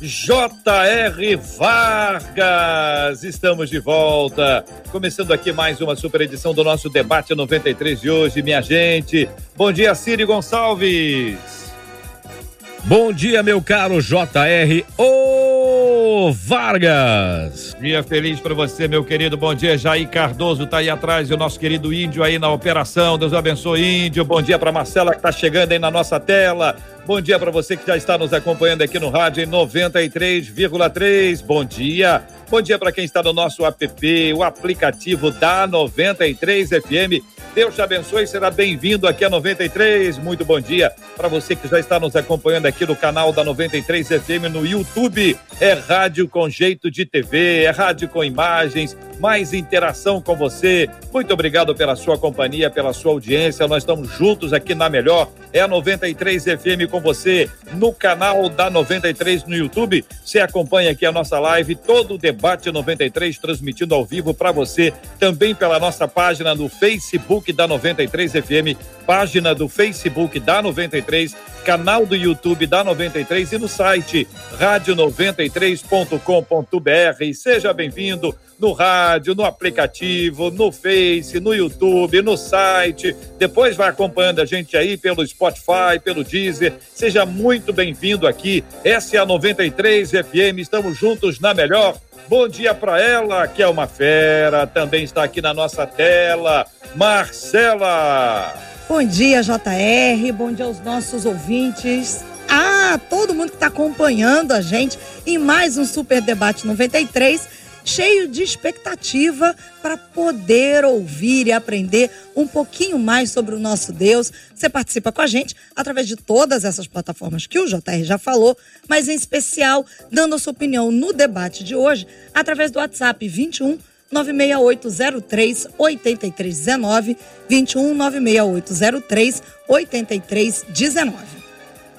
J.R. Vargas. Estamos de volta, começando aqui mais uma super edição do nosso debate 93 de hoje, minha gente. Bom dia, Ciro Gonçalves. Bom dia, meu caro J.R. O Vargas. Dia feliz para você, meu querido. Bom dia, Jair Cardoso tá aí atrás e o nosso querido Índio aí na operação. Deus abençoe, Índio. Bom dia para Marcela que tá chegando aí na nossa tela. Bom dia para você que já está nos acompanhando aqui no rádio em 93,3. Bom dia. Bom dia para quem está no nosso app, o aplicativo da 93 FM. Deus te abençoe será bem-vindo aqui a 93. Muito bom dia para você que já está nos acompanhando aqui no canal da 93 FM no YouTube. É rádio com jeito de TV, é rádio com imagens, mais interação com você. Muito obrigado pela sua companhia, pela sua audiência. Nós estamos juntos aqui na melhor. É a 93 FM com você no canal da 93 no YouTube. Você acompanha aqui a nossa live, todo o debate 93 transmitindo ao vivo para você, também pela nossa página no Facebook da 93 FM, página do Facebook da 93, canal do YouTube da 93 e no site radio93.com.br. Seja bem-vindo no rádio, no aplicativo, no Face, no YouTube, no site. Depois vai acompanhando a gente aí pelo Spotify, pelo Deezer. Seja muito bem-vindo aqui. Essa é a 93 FM. Estamos juntos na melhor. Bom dia para ela, que é uma fera, também está aqui na nossa tela, Marcela. Bom dia, JR. Bom dia aos nossos ouvintes. Ah, todo mundo que está acompanhando a gente em mais um Super Debate 93 cheio de expectativa para poder ouvir e aprender um pouquinho mais sobre o nosso Deus. Você participa com a gente através de todas essas plataformas que o JR já falou, mas em especial dando a sua opinião no debate de hoje através do WhatsApp 21 96803 8319 21 96803 8319.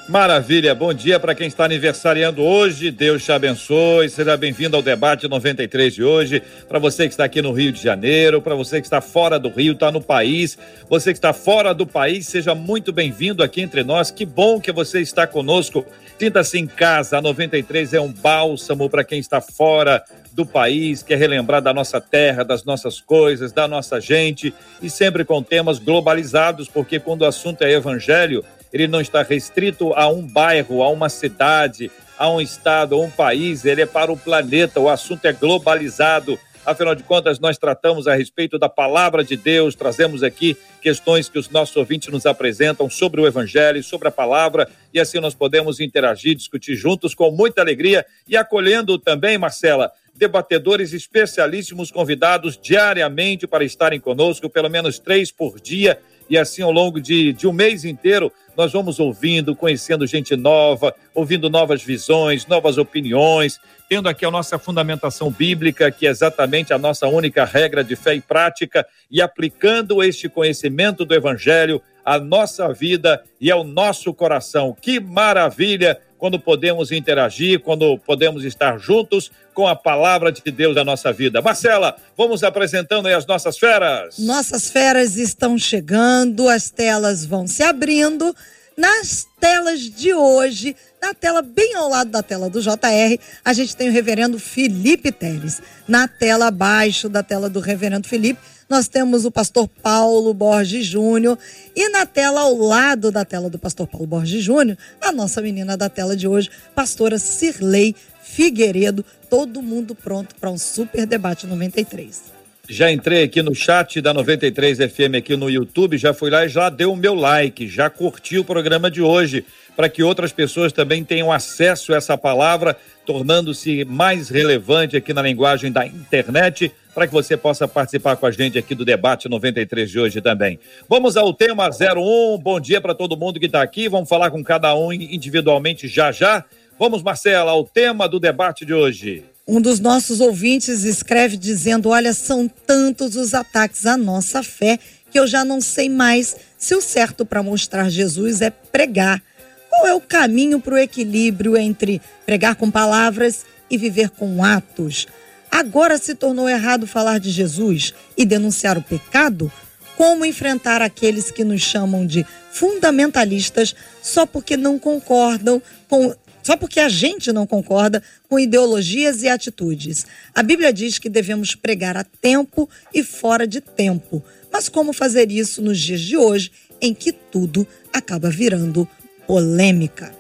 Maravilha, bom dia para quem está aniversariando hoje. Deus te abençoe. Seja bem-vindo ao debate 93 de hoje. Para você que está aqui no Rio de Janeiro, para você que está fora do Rio, está no país, você que está fora do país, seja muito bem-vindo aqui entre nós. Que bom que você está conosco. Sinta-se em casa. A 93 é um bálsamo para quem está fora do país, quer relembrar da nossa terra, das nossas coisas, da nossa gente e sempre com temas globalizados, porque quando o assunto é evangelho, ele não está restrito a um bairro, a uma cidade, a um estado, a um país, ele é para o planeta, o assunto é globalizado. Afinal de contas, nós tratamos a respeito da palavra de Deus, trazemos aqui questões que os nossos ouvintes nos apresentam sobre o Evangelho, sobre a palavra, e assim nós podemos interagir, discutir juntos com muita alegria e acolhendo também, Marcela, debatedores especialíssimos convidados diariamente para estarem conosco, pelo menos três por dia, e assim ao longo de, de um mês inteiro nós vamos ouvindo, conhecendo gente nova, ouvindo novas visões, novas opiniões, tendo aqui a nossa fundamentação bíblica, que é exatamente a nossa única regra de fé e prática, e aplicando este conhecimento do Evangelho à nossa vida e ao nosso coração. Que maravilha! Quando podemos interagir, quando podemos estar juntos com a palavra de Deus da nossa vida. Marcela, vamos apresentando aí as nossas feras. Nossas feras estão chegando, as telas vão se abrindo. Nas telas de hoje, na tela bem ao lado da tela do JR, a gente tem o reverendo Felipe Teles. Na tela abaixo da tela do reverendo Felipe, nós temos o pastor Paulo Borges Júnior. E na tela ao lado da tela do pastor Paulo Borges Júnior, a nossa menina da tela de hoje, pastora Cirlei Figueiredo. Todo mundo pronto para um super debate 93. Já entrei aqui no chat da 93 FM aqui no YouTube, já fui lá e já deu o meu like, já curti o programa de hoje, para que outras pessoas também tenham acesso a essa palavra, tornando-se mais relevante aqui na linguagem da internet, para que você possa participar com a gente aqui do debate 93 de hoje também. Vamos ao tema 01. Bom dia para todo mundo que está aqui. Vamos falar com cada um individualmente já já. Vamos, Marcela, ao tema do debate de hoje. Um dos nossos ouvintes escreve dizendo: Olha, são tantos os ataques à nossa fé que eu já não sei mais se o certo para mostrar Jesus é pregar. Qual é o caminho para o equilíbrio entre pregar com palavras e viver com atos? Agora se tornou errado falar de Jesus e denunciar o pecado? Como enfrentar aqueles que nos chamam de fundamentalistas só porque não concordam com só porque a gente não concorda com ideologias e atitudes. A Bíblia diz que devemos pregar a tempo e fora de tempo. Mas como fazer isso nos dias de hoje, em que tudo acaba virando polêmica?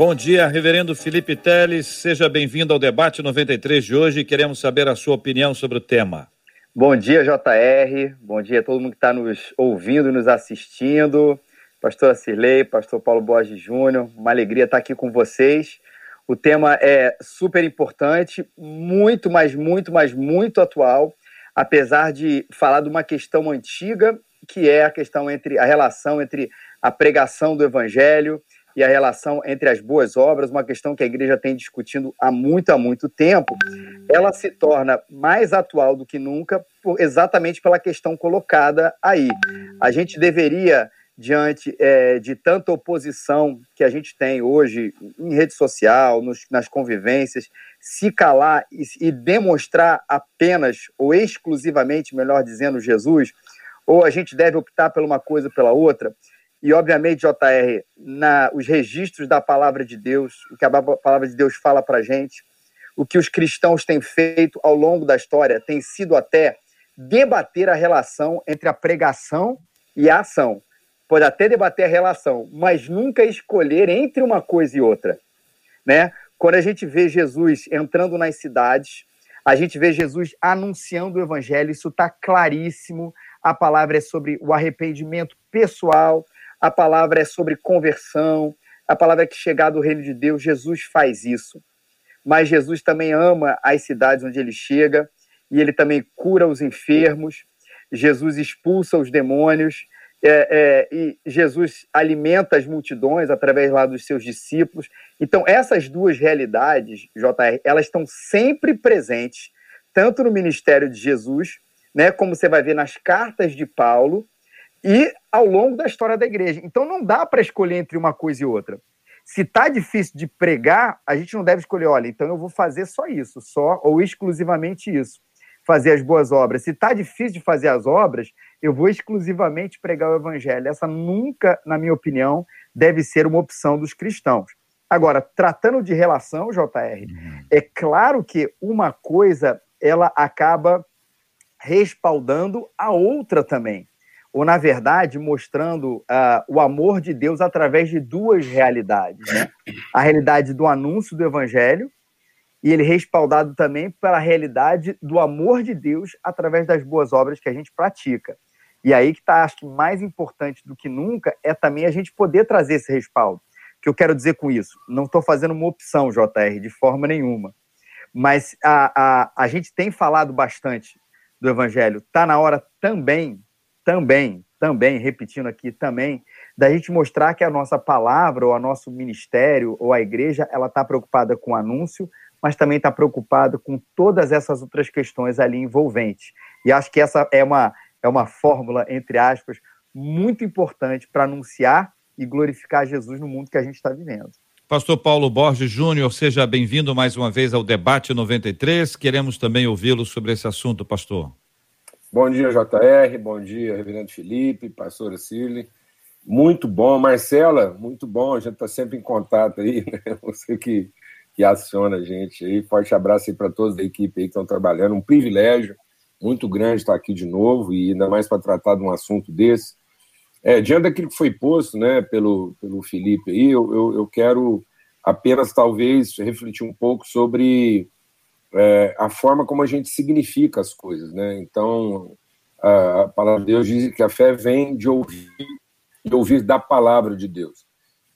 Bom dia, Reverendo Felipe Teles. Seja bem-vindo ao debate 93 de hoje. Queremos saber a sua opinião sobre o tema. Bom dia, JR. Bom dia a todo mundo que está nos ouvindo nos assistindo pastora Cirlei, pastor Paulo Borges Júnior. Uma alegria estar aqui com vocês. O tema é super importante, muito, mas muito, mas muito atual, apesar de falar de uma questão antiga, que é a questão entre a relação entre a pregação do evangelho e a relação entre as boas obras, uma questão que a igreja tem discutindo há muito, há muito tempo, ela se torna mais atual do que nunca, exatamente pela questão colocada aí. A gente deveria diante é, de tanta oposição que a gente tem hoje em rede social, nos, nas convivências, se calar e, e, demonstrar apenas ou exclusivamente, melhor dizendo, Jesus, ou a gente deve optar por uma coisa ou pela outra? E, obviamente, JR, na, os registros da palavra de Deus, o que a palavra de Deus fala para gente, o que os cristãos têm feito ao longo da história tem sido até debater a relação entre a pregação e a ação pode até debater a relação, mas nunca escolher entre uma coisa e outra, né? Quando a gente vê Jesus entrando nas cidades, a gente vê Jesus anunciando o evangelho, isso está claríssimo. A palavra é sobre o arrependimento pessoal, a palavra é sobre conversão, a palavra é que chegar do reino de Deus, Jesus faz isso. Mas Jesus também ama as cidades onde ele chega e ele também cura os enfermos. Jesus expulsa os demônios é, é, e Jesus alimenta as multidões através lá dos seus discípulos. Então, essas duas realidades, JR, elas estão sempre presentes, tanto no ministério de Jesus, né, como você vai ver nas cartas de Paulo, e ao longo da história da igreja. Então, não dá para escolher entre uma coisa e outra. Se está difícil de pregar, a gente não deve escolher, olha, então eu vou fazer só isso, só ou exclusivamente isso fazer as boas obras. Se está difícil de fazer as obras, eu vou exclusivamente pregar o evangelho. Essa nunca, na minha opinião, deve ser uma opção dos cristãos. Agora, tratando de relação, JR, uhum. é claro que uma coisa ela acaba respaldando a outra também. Ou, na verdade, mostrando uh, o amor de Deus através de duas realidades. Né? A realidade do anúncio do evangelho, e ele respaldado também pela realidade do amor de Deus através das boas obras que a gente pratica. E aí que está, acho que mais importante do que nunca é também a gente poder trazer esse respaldo. O que eu quero dizer com isso? Não estou fazendo uma opção, JR, de forma nenhuma. Mas a, a, a gente tem falado bastante do Evangelho. Está na hora também, também, também, repetindo aqui, também, da gente mostrar que a nossa palavra, ou a nosso ministério, ou a igreja, ela está preocupada com o anúncio, mas também está preocupado com todas essas outras questões ali envolventes. E acho que essa é uma, é uma fórmula, entre aspas, muito importante para anunciar e glorificar Jesus no mundo que a gente está vivendo. Pastor Paulo Borges Júnior, seja bem-vindo mais uma vez ao Debate 93. Queremos também ouvi-lo sobre esse assunto, pastor. Bom dia, JR. Bom dia, Reverendo Felipe, pastora Cirle. Muito bom. Marcela, muito bom. A gente está sempre em contato aí. Né? Você que que aciona a gente aí. Forte abraço aí para todos da equipe aí que estão trabalhando. Um privilégio muito grande estar aqui de novo e ainda mais para tratar de um assunto desse. É, diante daquilo que foi posto né, pelo, pelo Felipe aí, eu, eu, eu quero apenas talvez refletir um pouco sobre é, a forma como a gente significa as coisas. Né? Então, a, palavra de Deus diz que a fé vem de ouvir, de ouvir da palavra de Deus.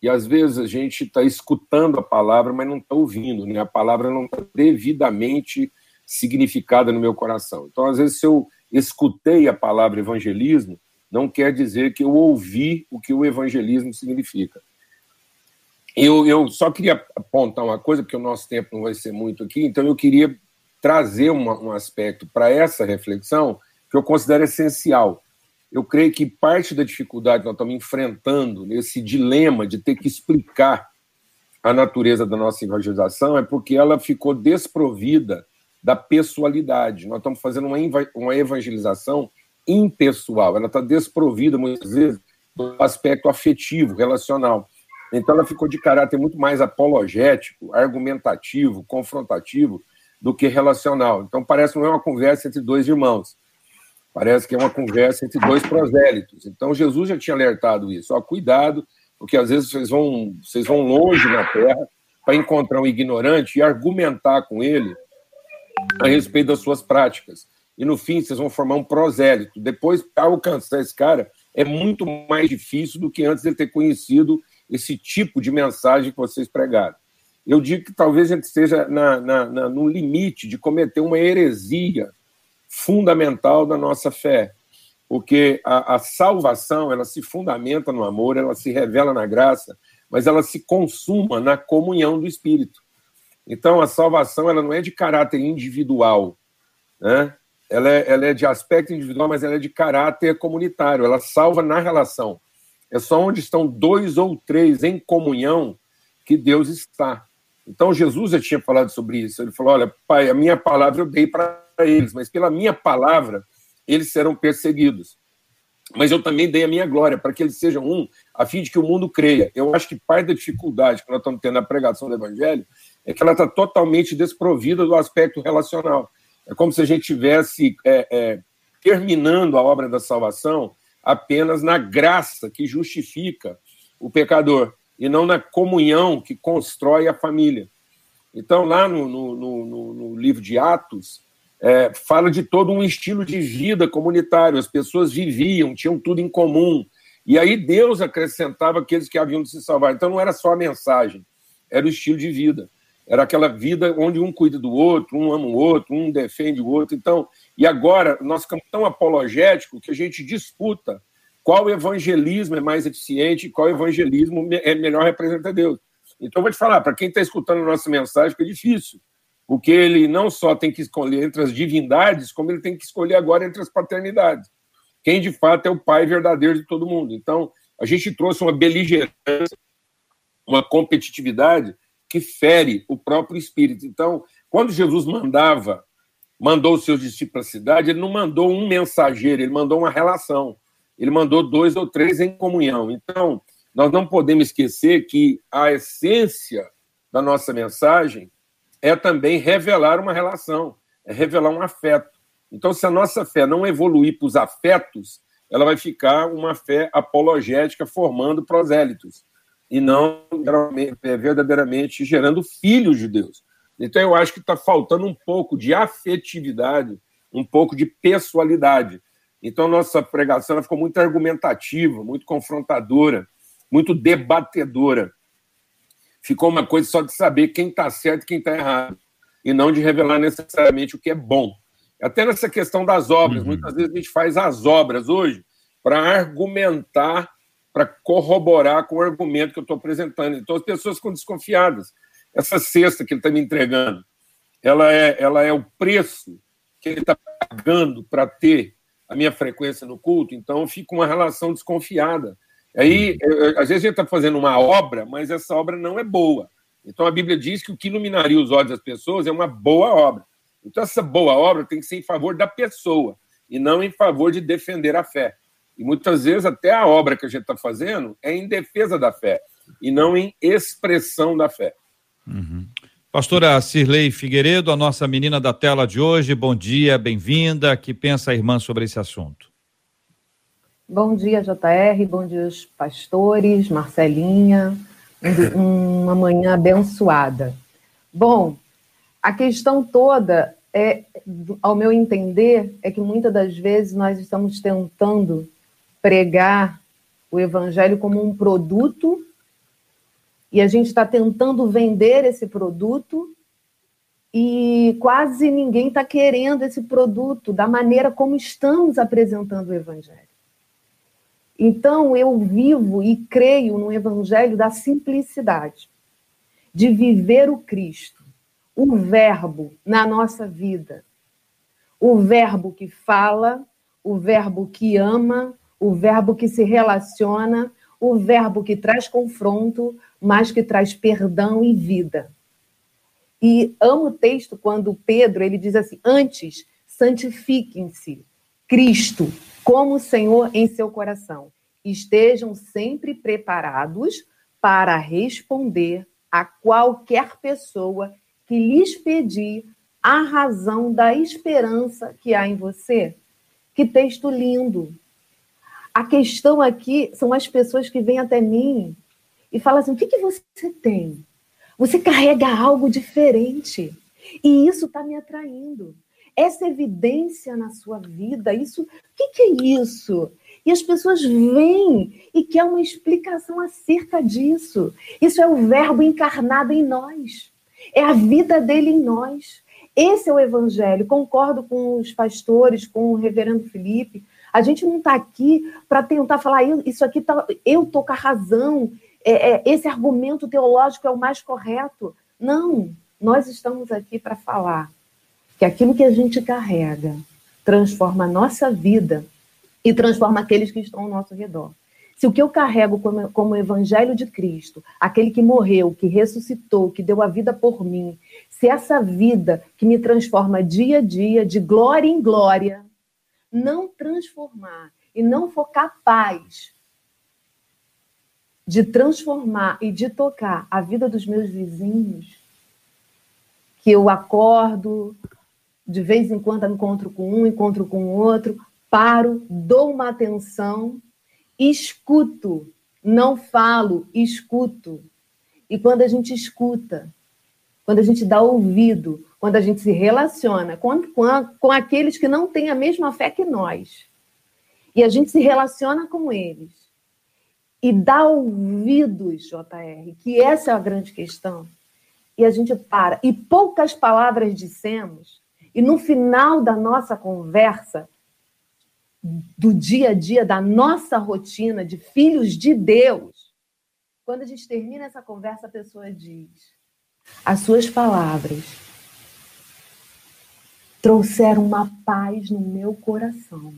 E às vezes a gente está escutando a palavra, mas não está ouvindo, né? A palavra não está devidamente significada no meu coração. Então, às vezes, se eu escutei a palavra evangelismo, não quer dizer que eu ouvi o que o evangelismo significa. Eu, eu só queria apontar uma coisa, porque o nosso tempo não vai ser muito aqui, então eu queria trazer uma, um aspecto para essa reflexão que eu considero essencial. Eu creio que parte da dificuldade que nós estamos enfrentando nesse dilema de ter que explicar a natureza da nossa evangelização é porque ela ficou desprovida da pessoalidade. Nós estamos fazendo uma evangelização impessoal, ela está desprovida, muitas vezes, do aspecto afetivo, relacional. Então, ela ficou de caráter muito mais apologético, argumentativo, confrontativo, do que relacional. Então, parece não é uma conversa entre dois irmãos. Parece que é uma conversa entre dois prosélitos. Então, Jesus já tinha alertado isso. Ó, cuidado, porque às vezes vocês vão, vocês vão longe na terra para encontrar um ignorante e argumentar com ele a respeito das suas práticas. E no fim, vocês vão formar um prosélito. Depois, para alcançar esse cara, é muito mais difícil do que antes de ter conhecido esse tipo de mensagem que vocês pregaram. Eu digo que talvez a gente esteja na, na, na, no limite de cometer uma heresia fundamental da nossa fé, porque a, a salvação ela se fundamenta no amor, ela se revela na graça, mas ela se consuma na comunhão do Espírito. Então, a salvação ela não é de caráter individual, né? ela, é, ela é de aspecto individual, mas ela é de caráter comunitário, ela salva na relação. É só onde estão dois ou três em comunhão que Deus está. Então, Jesus já tinha falado sobre isso. Ele falou: Olha, Pai, a minha palavra eu dei para eles, mas pela minha palavra eles serão perseguidos. Mas eu também dei a minha glória, para que eles sejam um, a fim de que o mundo creia. Eu acho que parte da dificuldade que nós estamos tendo na pregação do Evangelho é que ela está totalmente desprovida do aspecto relacional. É como se a gente tivesse é, é, terminando a obra da salvação apenas na graça que justifica o pecador e não na comunhão que constrói a família. Então, lá no, no, no, no livro de Atos, é, fala de todo um estilo de vida comunitário. As pessoas viviam, tinham tudo em comum. E aí Deus acrescentava aqueles que haviam de se salvar. Então, não era só a mensagem, era o estilo de vida. Era aquela vida onde um cuida do outro, um ama o outro, um defende o outro. Então, e agora nós ficamos tão apologéticos que a gente disputa qual evangelismo é mais eficiente, qual evangelismo é melhor representa Deus. Então, vou te falar, para quem está escutando a nossa mensagem, é difícil, porque ele não só tem que escolher entre as divindades, como ele tem que escolher agora entre as paternidades. Quem de fato é o pai verdadeiro de todo mundo. Então, a gente trouxe uma beligerância, uma competitividade que fere o próprio espírito. Então, quando Jesus mandava, mandou os seus discípulos à cidade, ele não mandou um mensageiro, ele mandou uma relação. Ele mandou dois ou três em comunhão. Então, nós não podemos esquecer que a essência da nossa mensagem é também revelar uma relação, é revelar um afeto. Então, se a nossa fé não evoluir para os afetos, ela vai ficar uma fé apologética formando prosélitos e não é, verdadeiramente gerando filhos de Deus. Então, eu acho que está faltando um pouco de afetividade, um pouco de pessoalidade. Então, nossa pregação ficou muito argumentativa, muito confrontadora, muito debatedora. Ficou uma coisa só de saber quem está certo e quem está errado, e não de revelar necessariamente o que é bom. Até nessa questão das obras, uhum. muitas vezes a gente faz as obras hoje para argumentar para corroborar com o argumento que eu estou apresentando. Então, as pessoas ficam desconfiadas. Essa cesta que ele está me entregando, ela é, ela é o preço que ele está pagando para ter a minha frequência no culto, então fica uma relação desconfiada. Aí, às vezes, a gente está fazendo uma obra, mas essa obra não é boa. Então, a Bíblia diz que o que iluminaria os olhos das pessoas é uma boa obra. Então, essa boa obra tem que ser em favor da pessoa e não em favor de defender a fé. E muitas vezes até a obra que a gente está fazendo é em defesa da fé e não em expressão da fé. Uhum. Pastora Cirlei Figueiredo, a nossa menina da tela de hoje, bom dia, bem-vinda. que pensa a irmã sobre esse assunto? Bom dia, JR, bom dia, os pastores, Marcelinha, uma manhã abençoada. Bom, a questão toda é, ao meu entender, é que muitas das vezes nós estamos tentando pregar o evangelho como um produto e a gente está tentando vender esse produto e quase ninguém está querendo esse produto da maneira como estamos apresentando o evangelho. Então, eu vivo e creio no evangelho da simplicidade, de viver o Cristo, o Verbo na nossa vida. O Verbo que fala, o Verbo que ama, o Verbo que se relaciona, o Verbo que traz confronto, mas que traz perdão e vida. E amo o texto quando Pedro ele diz assim: antes santifiquem-se, Cristo, como Senhor em seu coração. Estejam sempre preparados para responder a qualquer pessoa que lhes pedir a razão da esperança que há em você. Que texto lindo! A questão aqui são as pessoas que vêm até mim e falam assim: o que, que você tem? Você carrega algo diferente. E isso está me atraindo essa evidência na sua vida, isso, o que, que, é isso? E as pessoas vêm e querem uma explicação acerca disso. Isso é o verbo encarnado em nós. É a vida dele em nós. Esse é o evangelho. Concordo com os pastores, com o reverendo Felipe. A gente não está aqui para tentar falar, isso aqui tá, eu estou com a razão, é, é, esse argumento teológico é o mais correto. Não, nós estamos aqui para falar que aquilo que a gente carrega transforma a nossa vida e transforma aqueles que estão ao nosso redor. Se o que eu carrego como, como evangelho de Cristo, aquele que morreu, que ressuscitou, que deu a vida por mim, se essa vida que me transforma dia a dia, de glória em glória, não transformar e não for capaz de transformar e de tocar a vida dos meus vizinhos, que eu acordo, de vez em quando encontro com um, encontro com outro, paro, dou uma atenção, escuto, não falo, escuto. E quando a gente escuta, quando a gente dá ouvido, quando a gente se relaciona com, com, a, com aqueles que não têm a mesma fé que nós, e a gente se relaciona com eles, e dá ouvidos, JR, que essa é a grande questão, e a gente para, e poucas palavras dissemos, e no final da nossa conversa, do dia a dia, da nossa rotina de filhos de Deus, quando a gente termina essa conversa, a pessoa diz: as suas palavras trouxeram uma paz no meu coração,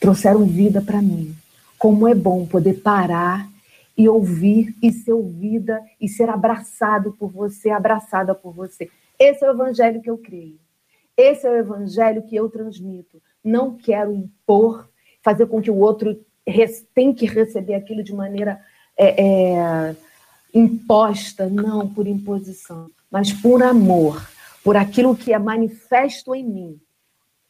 trouxeram vida para mim. Como é bom poder parar e ouvir e ser ouvida e ser abraçado por você, abraçada por você. Esse é o evangelho que eu creio. Esse é o evangelho que eu transmito. Não quero impor, fazer com que o outro tenha que receber aquilo de maneira é, é, imposta, não por imposição, mas por amor, por aquilo que é manifesto em mim.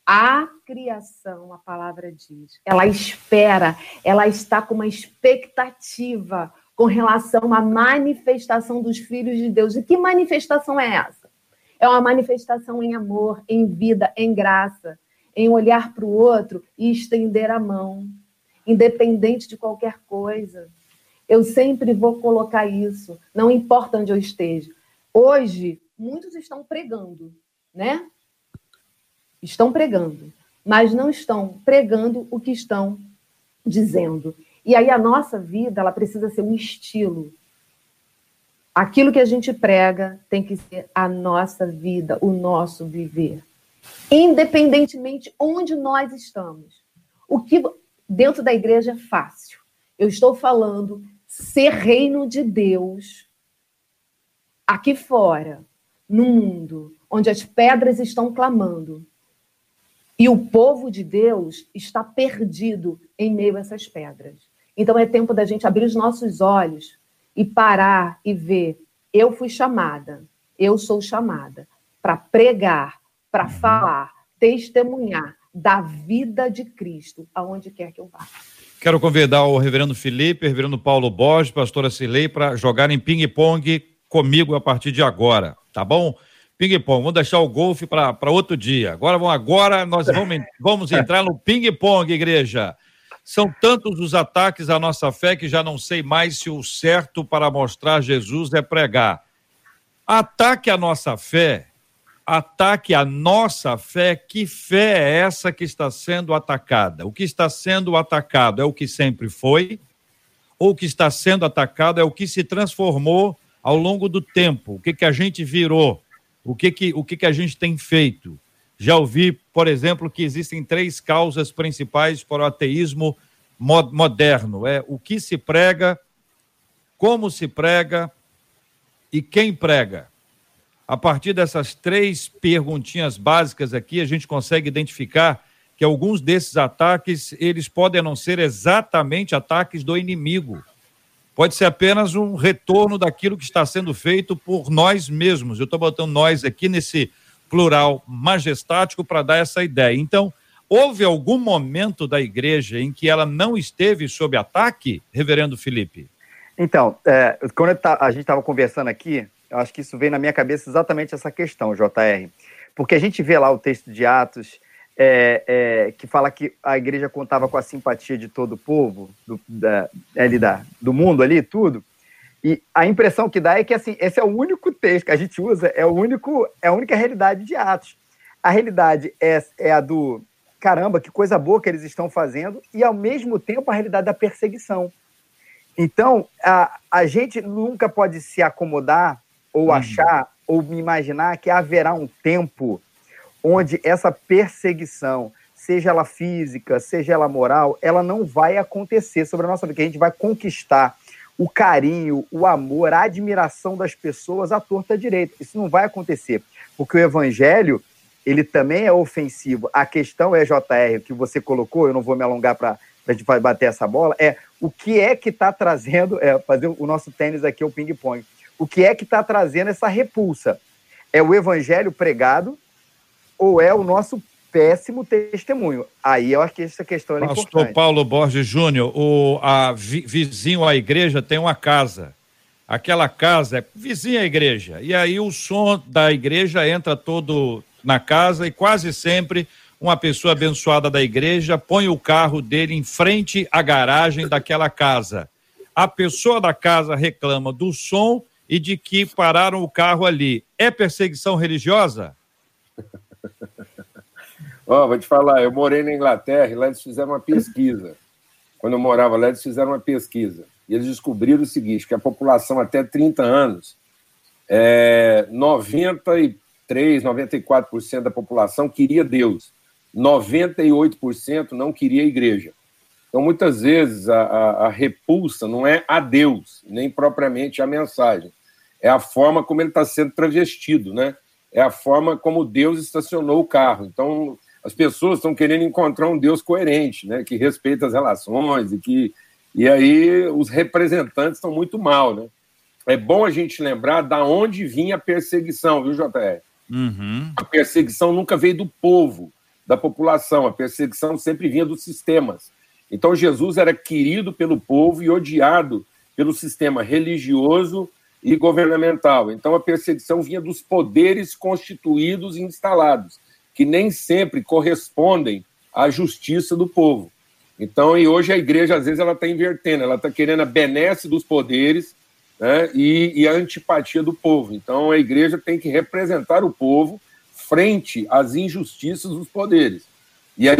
A criação, a palavra diz, ela espera, ela está com uma expectativa com relação à manifestação dos filhos de Deus. E que manifestação é essa? É uma manifestação em amor, em vida, em graça, em olhar para o outro e estender a mão, independente de qualquer coisa. Eu sempre vou colocar isso, não importa onde eu esteja. Hoje, muitos estão pregando, né? Estão pregando, mas não estão pregando o que estão dizendo. E aí a nossa vida, ela precisa ser um estilo aquilo que a gente prega tem que ser a nossa vida, o nosso viver. Independentemente onde nós estamos. O que dentro da igreja é fácil. Eu estou falando ser reino de Deus aqui fora, no mundo, onde as pedras estão clamando. E o povo de Deus está perdido em meio a essas pedras. Então é tempo da gente abrir os nossos olhos e parar e ver. Eu fui chamada, eu sou chamada para pregar, para falar, testemunhar da vida de Cristo aonde quer que eu vá. Quero convidar o reverendo Felipe, o reverendo Paulo Borges, pastora Cilei, para jogarem ping-pong comigo a partir de agora, tá bom? Ping-pong, vamos deixar o golfe para outro dia. Agora, agora nós vamos, vamos entrar no ping-pong, igreja. São tantos os ataques à nossa fé que já não sei mais se o certo para mostrar Jesus é pregar. Ataque à nossa fé ataque à nossa fé, que fé é essa que está sendo atacada? O que está sendo atacado é o que sempre foi, ou o que está sendo atacado é o que se transformou ao longo do tempo, o que, que a gente virou, o que, que, o que, que a gente tem feito. Já ouvi, por exemplo, que existem três causas principais para o ateísmo moderno: é o que se prega, como se prega e quem prega. A partir dessas três perguntinhas básicas aqui, a gente consegue identificar que alguns desses ataques, eles podem não ser exatamente ataques do inimigo. Pode ser apenas um retorno daquilo que está sendo feito por nós mesmos. Eu estou botando nós aqui nesse plural majestático para dar essa ideia. Então, houve algum momento da igreja em que ela não esteve sob ataque, reverendo Felipe? Então, é, quando a gente estava conversando aqui, eu acho que isso veio na minha cabeça exatamente essa questão, JR. Porque a gente vê lá o texto de Atos, é, é, que fala que a igreja contava com a simpatia de todo o povo, do, da, ali da, do mundo ali, tudo. E a impressão que dá é que assim, esse é o único texto que a gente usa, é, o único, é a única realidade de Atos. A realidade é, é a do caramba, que coisa boa que eles estão fazendo, e ao mesmo tempo a realidade da perseguição. Então, a, a gente nunca pode se acomodar ou uhum. achar ou imaginar que haverá um tempo onde essa perseguição, seja ela física, seja ela moral, ela não vai acontecer sobre a nossa vida, que a gente vai conquistar o carinho, o amor, a admiração das pessoas à torta direita. Isso não vai acontecer, porque o evangelho, ele também é ofensivo. A questão é, JR, que você colocou, eu não vou me alongar para a gente bater essa bola, é o que é que está trazendo, é, fazer o nosso tênis aqui, o ping-pong o que é que está trazendo essa repulsa? É o evangelho pregado ou é o nosso péssimo testemunho? Aí eu acho que essa questão é Pastor importante. Pastor Paulo Borges Júnior, o a, vi, vizinho à igreja tem uma casa. Aquela casa é vizinha à igreja. E aí o som da igreja entra todo na casa e quase sempre uma pessoa abençoada da igreja põe o carro dele em frente à garagem daquela casa. A pessoa da casa reclama do som e de que pararam o carro ali. É perseguição religiosa? Ó, vou te falar, eu morei na Inglaterra e lá eles fizeram uma pesquisa. Quando eu morava lá, eles fizeram uma pesquisa. E eles descobriram o seguinte: que a população até 30 anos, é, 93, 94% da população queria Deus, 98% não queria a igreja. Então, muitas vezes, a, a, a, repulsa não é a Deus, nem propriamente a mensagem. É a forma como ele está sendo travestido, né? É a forma como Deus estacionou o carro. Então, as pessoas estão querendo encontrar um Deus coerente, né? Que respeita as relações e que... E aí, os representantes estão muito mal, né? É bom a gente lembrar da onde vinha a perseguição, viu, JR? Uhum. A perseguição nunca veio do povo, da população. A perseguição sempre vinha dos sistemas então Jesus era querido pelo povo e odiado pelo sistema religioso e governamental. Então a perseguição vinha dos poderes constituídos e instalados, que nem sempre correspondem à justiça do povo. Então, e hoje a igreja, às vezes, ela está invertendo, ela está querendo a benesse dos poderes né, e, e, a antipatia do povo. Então, a igreja tem que representar o povo frente às injustiças dos poderes. E aí,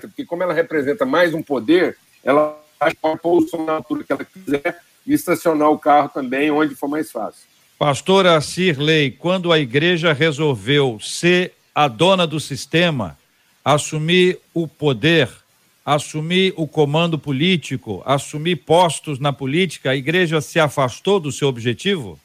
porque como ela representa mais um poder, ela pode pôr o som na altura que ela quiser e estacionar o carro também onde for mais fácil. Pastora Cirlei, quando a igreja resolveu ser a dona do sistema, assumir o poder, assumir o comando político, assumir postos na política, a igreja se afastou do seu objetivo?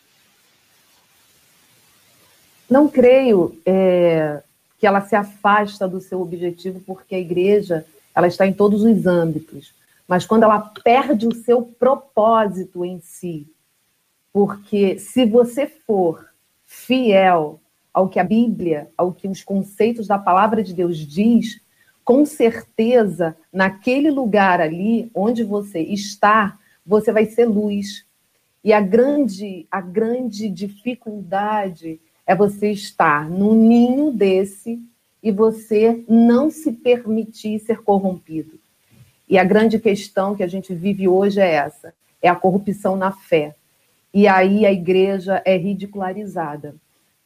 Não creio. É, que ela se afasta do seu objetivo, porque a igreja ela está em todos os âmbitos. Mas quando ela perde o seu propósito em si, porque se você for fiel ao que a Bíblia, ao que os conceitos da palavra de Deus diz, com certeza, naquele lugar ali onde você está, você vai ser luz. E a grande, a grande dificuldade é você estar no ninho desse e você não se permitir ser corrompido. E a grande questão que a gente vive hoje é essa: é a corrupção na fé. E aí a igreja é ridicularizada.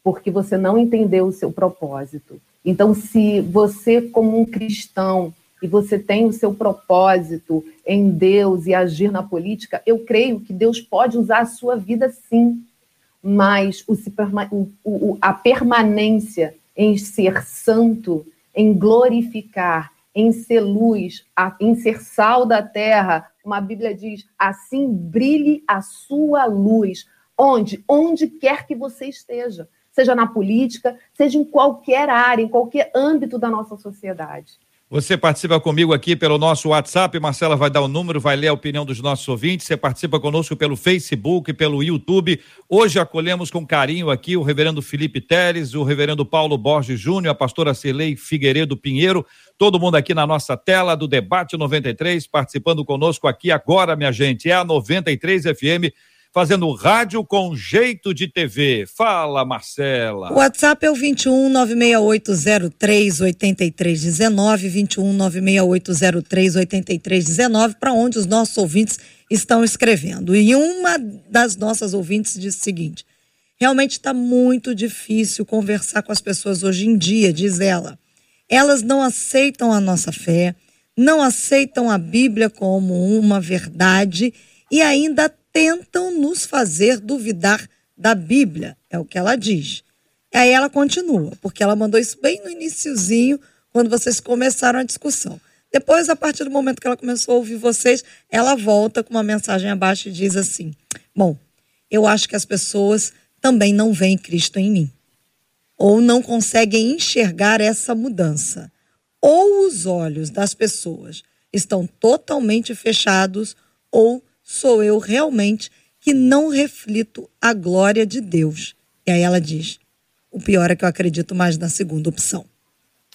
porque você não entendeu o seu propósito. Então, se você, como um cristão, e você tem o seu propósito em Deus e agir na política, eu creio que Deus pode usar a sua vida sim, mas o, o, a permanência em ser santo, em glorificar, em ser luz, em ser sal da terra, uma Bíblia diz: assim brilhe a sua luz, onde? Onde quer que você esteja, seja na política, seja em qualquer área, em qualquer âmbito da nossa sociedade. Você participa comigo aqui pelo nosso WhatsApp, Marcela vai dar o número, vai ler a opinião dos nossos ouvintes. Você participa conosco pelo Facebook, pelo YouTube. Hoje acolhemos com carinho aqui o reverendo Felipe Teres, o reverendo Paulo Borges Júnior, a pastora Celei Figueiredo Pinheiro, todo mundo aqui na nossa tela do Debate 93, participando conosco aqui agora, minha gente. É a 93 FM fazendo rádio com jeito de TV. Fala, Marcela. O WhatsApp é o 21 96803 8319, 21 96803 8319, para onde os nossos ouvintes estão escrevendo. E uma das nossas ouvintes disse o seguinte: realmente está muito difícil conversar com as pessoas hoje em dia, diz ela. Elas não aceitam a nossa fé, não aceitam a Bíblia como uma verdade e ainda tentam nos fazer duvidar da Bíblia, é o que ela diz. E aí ela continua, porque ela mandou isso bem no iníciozinho, quando vocês começaram a discussão. Depois, a partir do momento que ela começou a ouvir vocês, ela volta com uma mensagem abaixo e diz assim: Bom, eu acho que as pessoas também não veem Cristo em mim, ou não conseguem enxergar essa mudança. Ou os olhos das pessoas estão totalmente fechados, ou sou eu realmente que não reflito a glória de Deus. E aí ela diz: o pior é que eu acredito mais na segunda opção.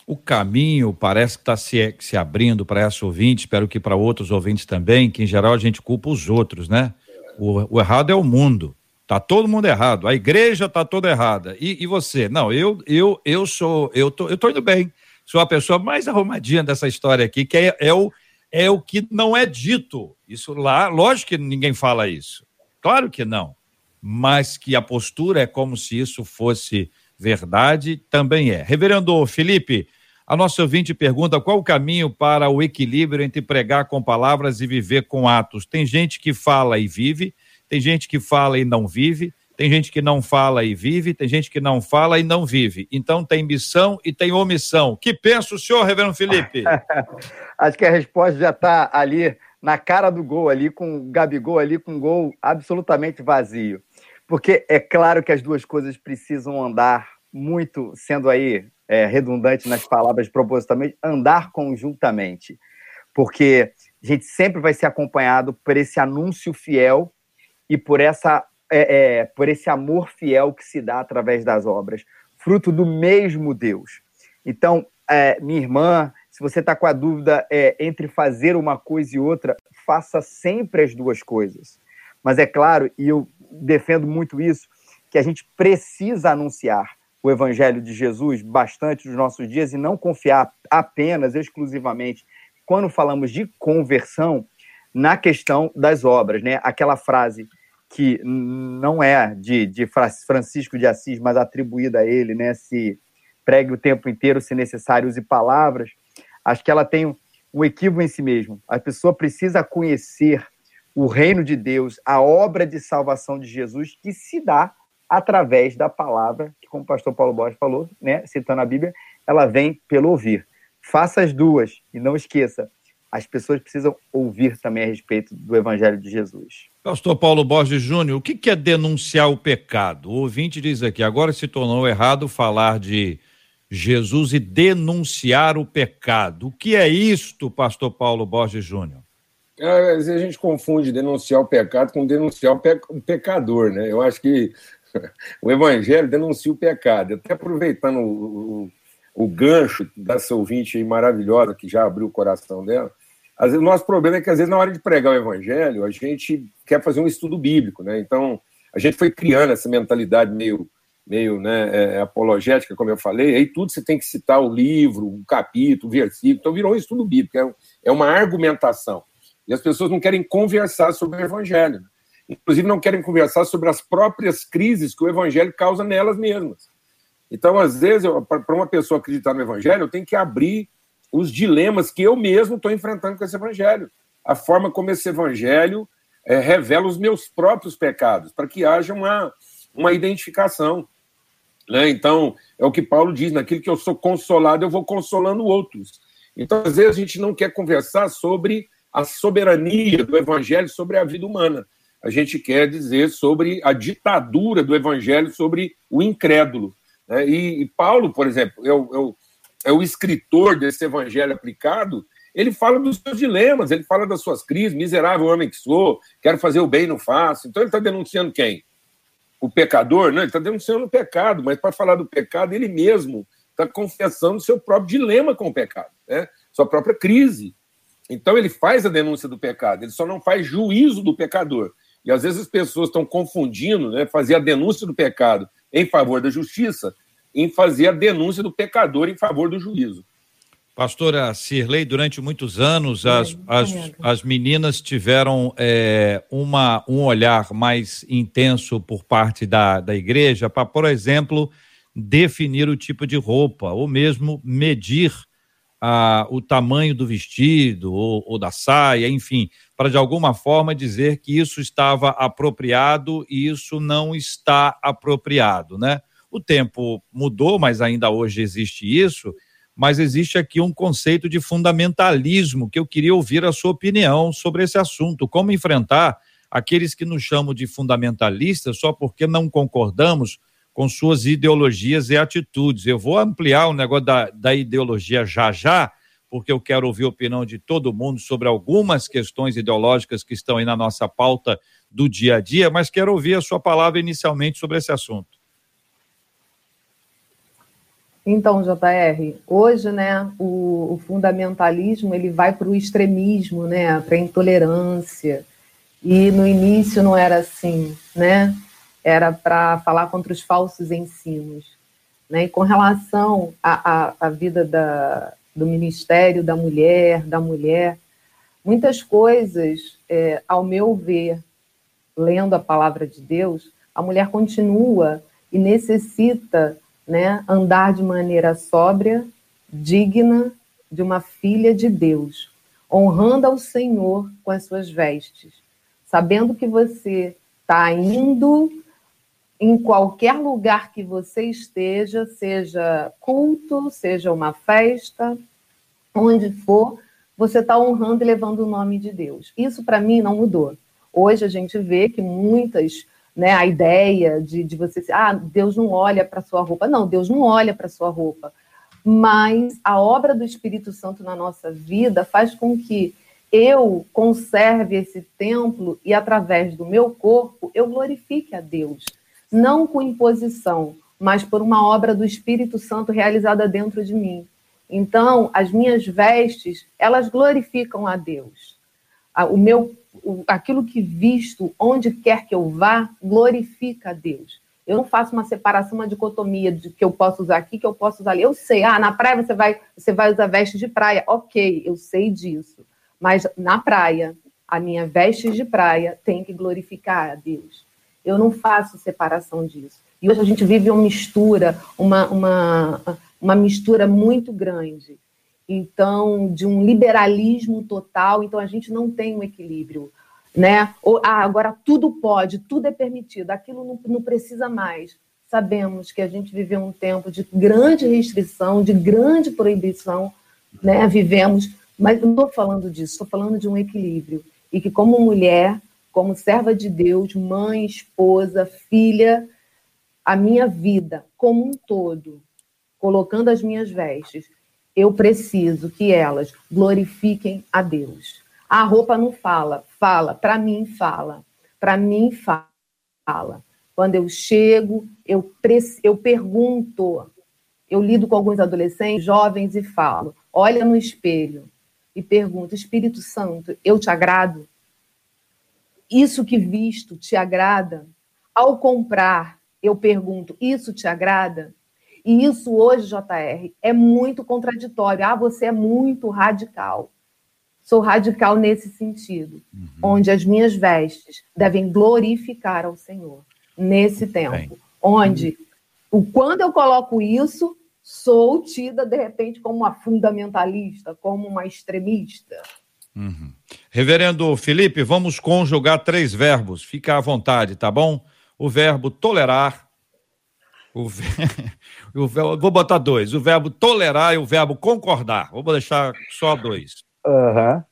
O caminho parece que está se, se abrindo para essa ouvinte, espero que para outros ouvintes também, que em geral a gente culpa os outros, né? O, o errado é o mundo. Tá todo mundo errado. A igreja tá toda errada. E, e, você? Não, eu eu eu sou eu tô eu tô indo bem. Sou a pessoa mais arrumadinha dessa história aqui, que é, é o é o que não é dito. Isso lá, lógico que ninguém fala isso. Claro que não. Mas que a postura é como se isso fosse verdade, também é. Reverendo Felipe, a nossa ouvinte pergunta qual o caminho para o equilíbrio entre pregar com palavras e viver com atos. Tem gente que fala e vive, tem gente que fala e não vive, tem gente que não fala e vive, tem gente que não fala e não vive. Então tem missão e tem omissão. Que pensa o senhor, reverendo Felipe? Acho que a resposta já está ali na cara do gol, ali com o Gabigol ali com um gol absolutamente vazio. Porque é claro que as duas coisas precisam andar muito, sendo aí é, redundante nas palavras propositalmente, andar conjuntamente. Porque a gente sempre vai ser acompanhado por esse anúncio fiel e por essa é, é, por esse amor fiel que se dá através das obras, fruto do mesmo Deus. Então, é, minha irmã, se você está com a dúvida é, entre fazer uma coisa e outra, faça sempre as duas coisas. Mas é claro, e eu defendo muito isso, que a gente precisa anunciar o Evangelho de Jesus bastante nos nossos dias e não confiar apenas, exclusivamente, quando falamos de conversão, na questão das obras, né? Aquela frase que não é de, de Francisco de Assis, mas atribuída a ele, né? Se pregue o tempo inteiro, se necessário, use palavras. Acho que ela tem um, equívoco em si mesmo. A pessoa precisa conhecer o reino de Deus, a obra de salvação de Jesus, que se dá através da palavra, que, como o pastor Paulo Borges falou, né, citando a Bíblia, ela vem pelo ouvir. Faça as duas e não esqueça, as pessoas precisam ouvir também a respeito do Evangelho de Jesus. Pastor Paulo Borges Júnior, o que é denunciar o pecado? O ouvinte diz aqui, agora se tornou errado falar de Jesus e denunciar o pecado. O que é isto, pastor Paulo Borges Júnior? É, às vezes a gente confunde denunciar o pecado com denunciar o, pecador, né? Eu acho que o evangelho denuncia o pecado. Até aproveitando o, o, o gancho dessa ouvinte aí maravilhosa que já abriu o coração dela, o nosso problema é que, às vezes, na hora de pregar o evangelho, a gente quer fazer um estudo bíblico, né? Então, a gente foi criando essa mentalidade meio, meio né, é, apologética, como eu falei, aí tudo você tem que citar o livro, o capítulo, o versículo, então virou um estudo bíblico, é, é uma argumentação. E as pessoas não querem conversar sobre o evangelho. Inclusive, não querem conversar sobre as próprias crises que o evangelho causa nelas mesmas. Então, às vezes, para uma pessoa acreditar no evangelho, eu tenho que abrir os dilemas que eu mesmo estou enfrentando com esse evangelho. A forma como esse evangelho é, revela os meus próprios pecados, para que haja uma, uma identificação. Né? Então, é o que Paulo diz: naquilo que eu sou consolado, eu vou consolando outros. Então, às vezes, a gente não quer conversar sobre a soberania do evangelho sobre a vida humana. A gente quer dizer sobre a ditadura do evangelho sobre o incrédulo. Né? E, e, Paulo, por exemplo, é o, é o escritor desse evangelho aplicado, ele fala dos seus dilemas, ele fala das suas crises, miserável homem que sou, quero fazer o bem, não faço. Então ele está denunciando quem? O pecador? Não, ele está denunciando o pecado, mas para falar do pecado, ele mesmo está confessando o seu próprio dilema com o pecado, né? sua própria crise. Então ele faz a denúncia do pecado, ele só não faz juízo do pecador. E às vezes as pessoas estão confundindo né, fazer a denúncia do pecado em favor da justiça em fazer a denúncia do pecador em favor do juízo. Pastora Cirlei, durante muitos anos, as, as, as meninas tiveram é, uma, um olhar mais intenso por parte da, da igreja para, por exemplo, definir o tipo de roupa, ou mesmo medir ah, o tamanho do vestido ou, ou da saia, enfim, para de alguma forma dizer que isso estava apropriado e isso não está apropriado, né? O tempo mudou, mas ainda hoje existe isso mas existe aqui um conceito de fundamentalismo que eu queria ouvir a sua opinião sobre esse assunto. Como enfrentar aqueles que nos chamam de fundamentalistas só porque não concordamos com suas ideologias e atitudes? Eu vou ampliar o negócio da, da ideologia já já, porque eu quero ouvir a opinião de todo mundo sobre algumas questões ideológicas que estão aí na nossa pauta do dia a dia, mas quero ouvir a sua palavra inicialmente sobre esse assunto. Então, JR, hoje, né, o, o fundamentalismo ele vai para o extremismo, né, para a intolerância. E no início não era assim, né? Era para falar contra os falsos ensinos. Né? E com relação à, vida da, do ministério da mulher, da mulher, muitas coisas, é, ao meu ver, lendo a palavra de Deus, a mulher continua e necessita né, andar de maneira sóbria, digna de uma filha de Deus, honrando ao Senhor com as suas vestes, sabendo que você está indo em qualquer lugar que você esteja, seja culto, seja uma festa, onde for, você está honrando e levando o nome de Deus. Isso para mim não mudou. Hoje a gente vê que muitas né, a ideia de, de você, ah, Deus não olha para sua roupa. Não, Deus não olha para sua roupa. Mas a obra do Espírito Santo na nossa vida faz com que eu conserve esse templo e através do meu corpo eu glorifique a Deus, não com imposição, mas por uma obra do Espírito Santo realizada dentro de mim. Então, as minhas vestes, elas glorificam a Deus. O meu aquilo que visto, onde quer que eu vá, glorifica a Deus. Eu não faço uma separação, uma dicotomia de que eu posso usar aqui, que eu posso usar ali. Eu sei, ah, na praia você vai, você vai usar veste de praia. Ok, eu sei disso. Mas na praia, a minha veste de praia tem que glorificar a Deus. Eu não faço separação disso. E hoje a gente vive uma mistura, uma, uma, uma mistura muito grande então de um liberalismo total, então a gente não tem um equilíbrio, né? Ou, ah, agora tudo pode, tudo é permitido, aquilo não, não precisa mais. Sabemos que a gente viveu um tempo de grande restrição, de grande proibição, né? Vivemos, mas não estou falando disso, estou falando de um equilíbrio e que como mulher, como serva de Deus, mãe, esposa, filha, a minha vida como um todo, colocando as minhas vestes, eu preciso que elas glorifiquem a Deus. A roupa não fala, fala, para mim fala, para mim fala. Quando eu chego, eu, eu pergunto, eu lido com alguns adolescentes, jovens e falo, olha no espelho e pergunto, Espírito Santo, eu te agrado? Isso que visto te agrada? Ao comprar, eu pergunto, isso te agrada? E isso hoje, JR, é muito contraditório. Ah, você é muito radical. Sou radical nesse sentido, uhum. onde as minhas vestes devem glorificar ao Senhor nesse tempo, Bem. onde quando eu coloco isso, sou tida, de repente, como uma fundamentalista, como uma extremista. Uhum. Reverendo Felipe, vamos conjugar três verbos. Fica à vontade, tá bom? O verbo tolerar. O, ver... o ver... Vou botar dois. O verbo tolerar e o verbo concordar. Vou deixar só dois. Uhum.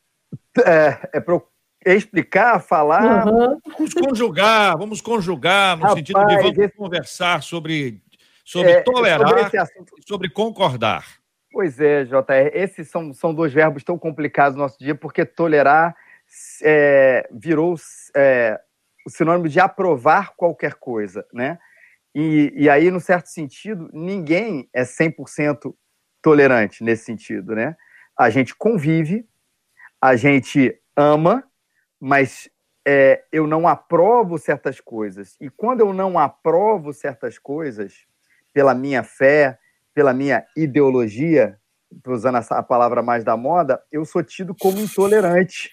É, é para explicar, falar. Uhum. Vamos conjugar, vamos conjugar, no Rapaz, sentido de vamos esse... conversar sobre, sobre é, tolerar e sobre concordar. Pois é, JR, esses são, são dois verbos tão complicados no nosso dia, porque tolerar é, virou é, o sinônimo de aprovar qualquer coisa, né? E, e aí, no certo sentido, ninguém é 100% tolerante nesse sentido, né? A gente convive, a gente ama, mas é, eu não aprovo certas coisas. E quando eu não aprovo certas coisas, pela minha fé, pela minha ideologia, usando a palavra mais da moda, eu sou tido como intolerante.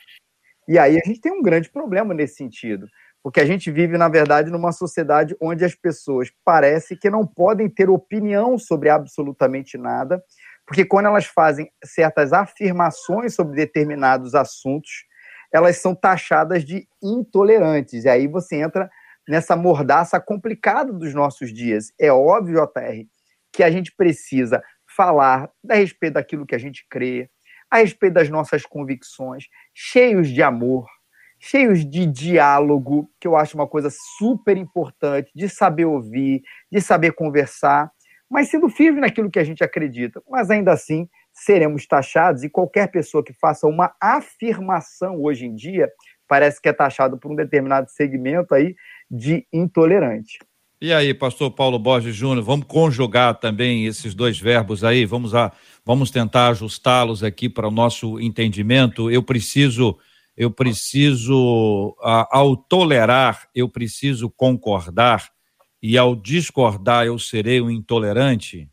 E aí a gente tem um grande problema nesse sentido, porque a gente vive, na verdade, numa sociedade onde as pessoas parecem que não podem ter opinião sobre absolutamente nada, porque quando elas fazem certas afirmações sobre determinados assuntos, elas são taxadas de intolerantes. E aí você entra nessa mordaça complicada dos nossos dias. É óbvio, JR, que a gente precisa falar a respeito daquilo que a gente crê, a respeito das nossas convicções, cheios de amor, cheios de diálogo, que eu acho uma coisa super importante, de saber ouvir, de saber conversar, mas sendo firme naquilo que a gente acredita. Mas ainda assim, seremos taxados e qualquer pessoa que faça uma afirmação hoje em dia parece que é taxado por um determinado segmento aí de intolerante. E aí, pastor Paulo Borges Júnior, vamos conjugar também esses dois verbos aí, vamos, a, vamos tentar ajustá-los aqui para o nosso entendimento. Eu preciso, eu preciso, ao tolerar, eu preciso concordar, e ao discordar, eu serei um intolerante?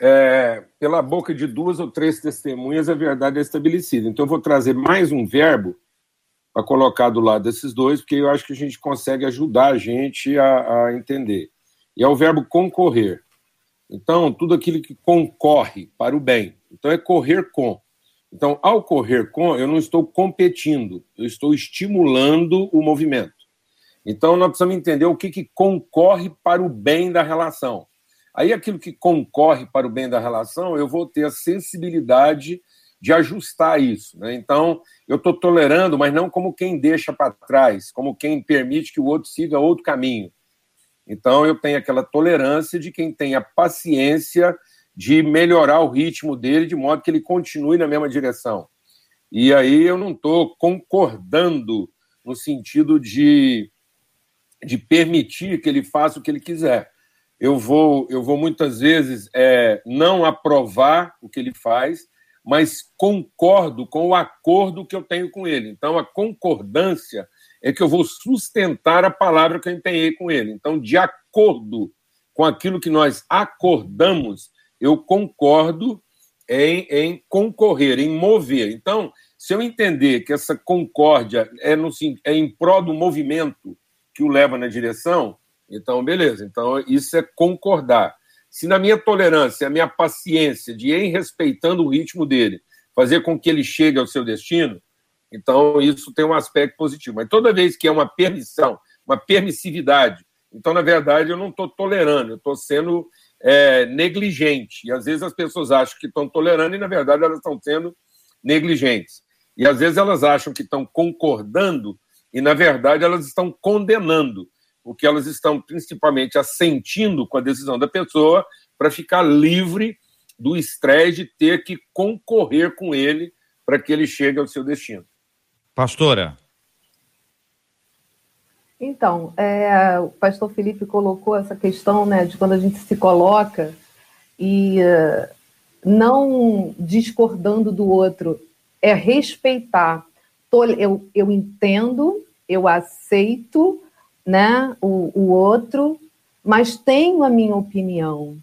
é, pela boca de duas ou três testemunhas a verdade é estabelecida. Então, eu vou trazer mais um verbo para colocar do lado desses dois, porque eu acho que a gente consegue ajudar a gente a, a entender. E é o verbo concorrer. Então, tudo aquilo que concorre para o bem. Então, é correr com. Então, ao correr com, eu não estou competindo, eu estou estimulando o movimento. Então, nós precisamos entender o que, que concorre para o bem da relação. Aí aquilo que concorre para o bem da relação, eu vou ter a sensibilidade de ajustar isso. Né? Então, eu estou tolerando, mas não como quem deixa para trás, como quem permite que o outro siga outro caminho. Então, eu tenho aquela tolerância de quem tem a paciência de melhorar o ritmo dele de modo que ele continue na mesma direção. E aí eu não estou concordando no sentido de, de permitir que ele faça o que ele quiser eu vou, eu vou muitas vezes é, não aprovar o que ele faz, mas concordo com o acordo que eu tenho com ele. Então, a concordância é que eu vou sustentar a palavra que eu empenhei com ele. Então, de acordo com aquilo que nós acordamos, eu concordo em, em concorrer, em mover. Então, se eu entender que essa concórdia é, no, é em prol do movimento que o leva na direção, então, beleza. Então, isso é concordar. Se na minha tolerância, a minha paciência de ir respeitando o ritmo dele, fazer com que ele chegue ao seu destino, então isso tem um aspecto positivo. Mas toda vez que é uma permissão, uma permissividade, então, na verdade, eu não estou tolerando, eu estou sendo é, negligente. E às vezes as pessoas acham que estão tolerando e, na verdade, elas estão sendo negligentes. E às vezes elas acham que estão concordando e, na verdade, elas estão condenando porque elas estão principalmente assentindo com a decisão da pessoa para ficar livre do estresse de ter que concorrer com ele para que ele chegue ao seu destino. Pastora. Então, é, o pastor Felipe colocou essa questão né, de quando a gente se coloca e uh, não discordando do outro, é respeitar. Eu, eu entendo, eu aceito, né, o, o outro, mas tenho a minha opinião,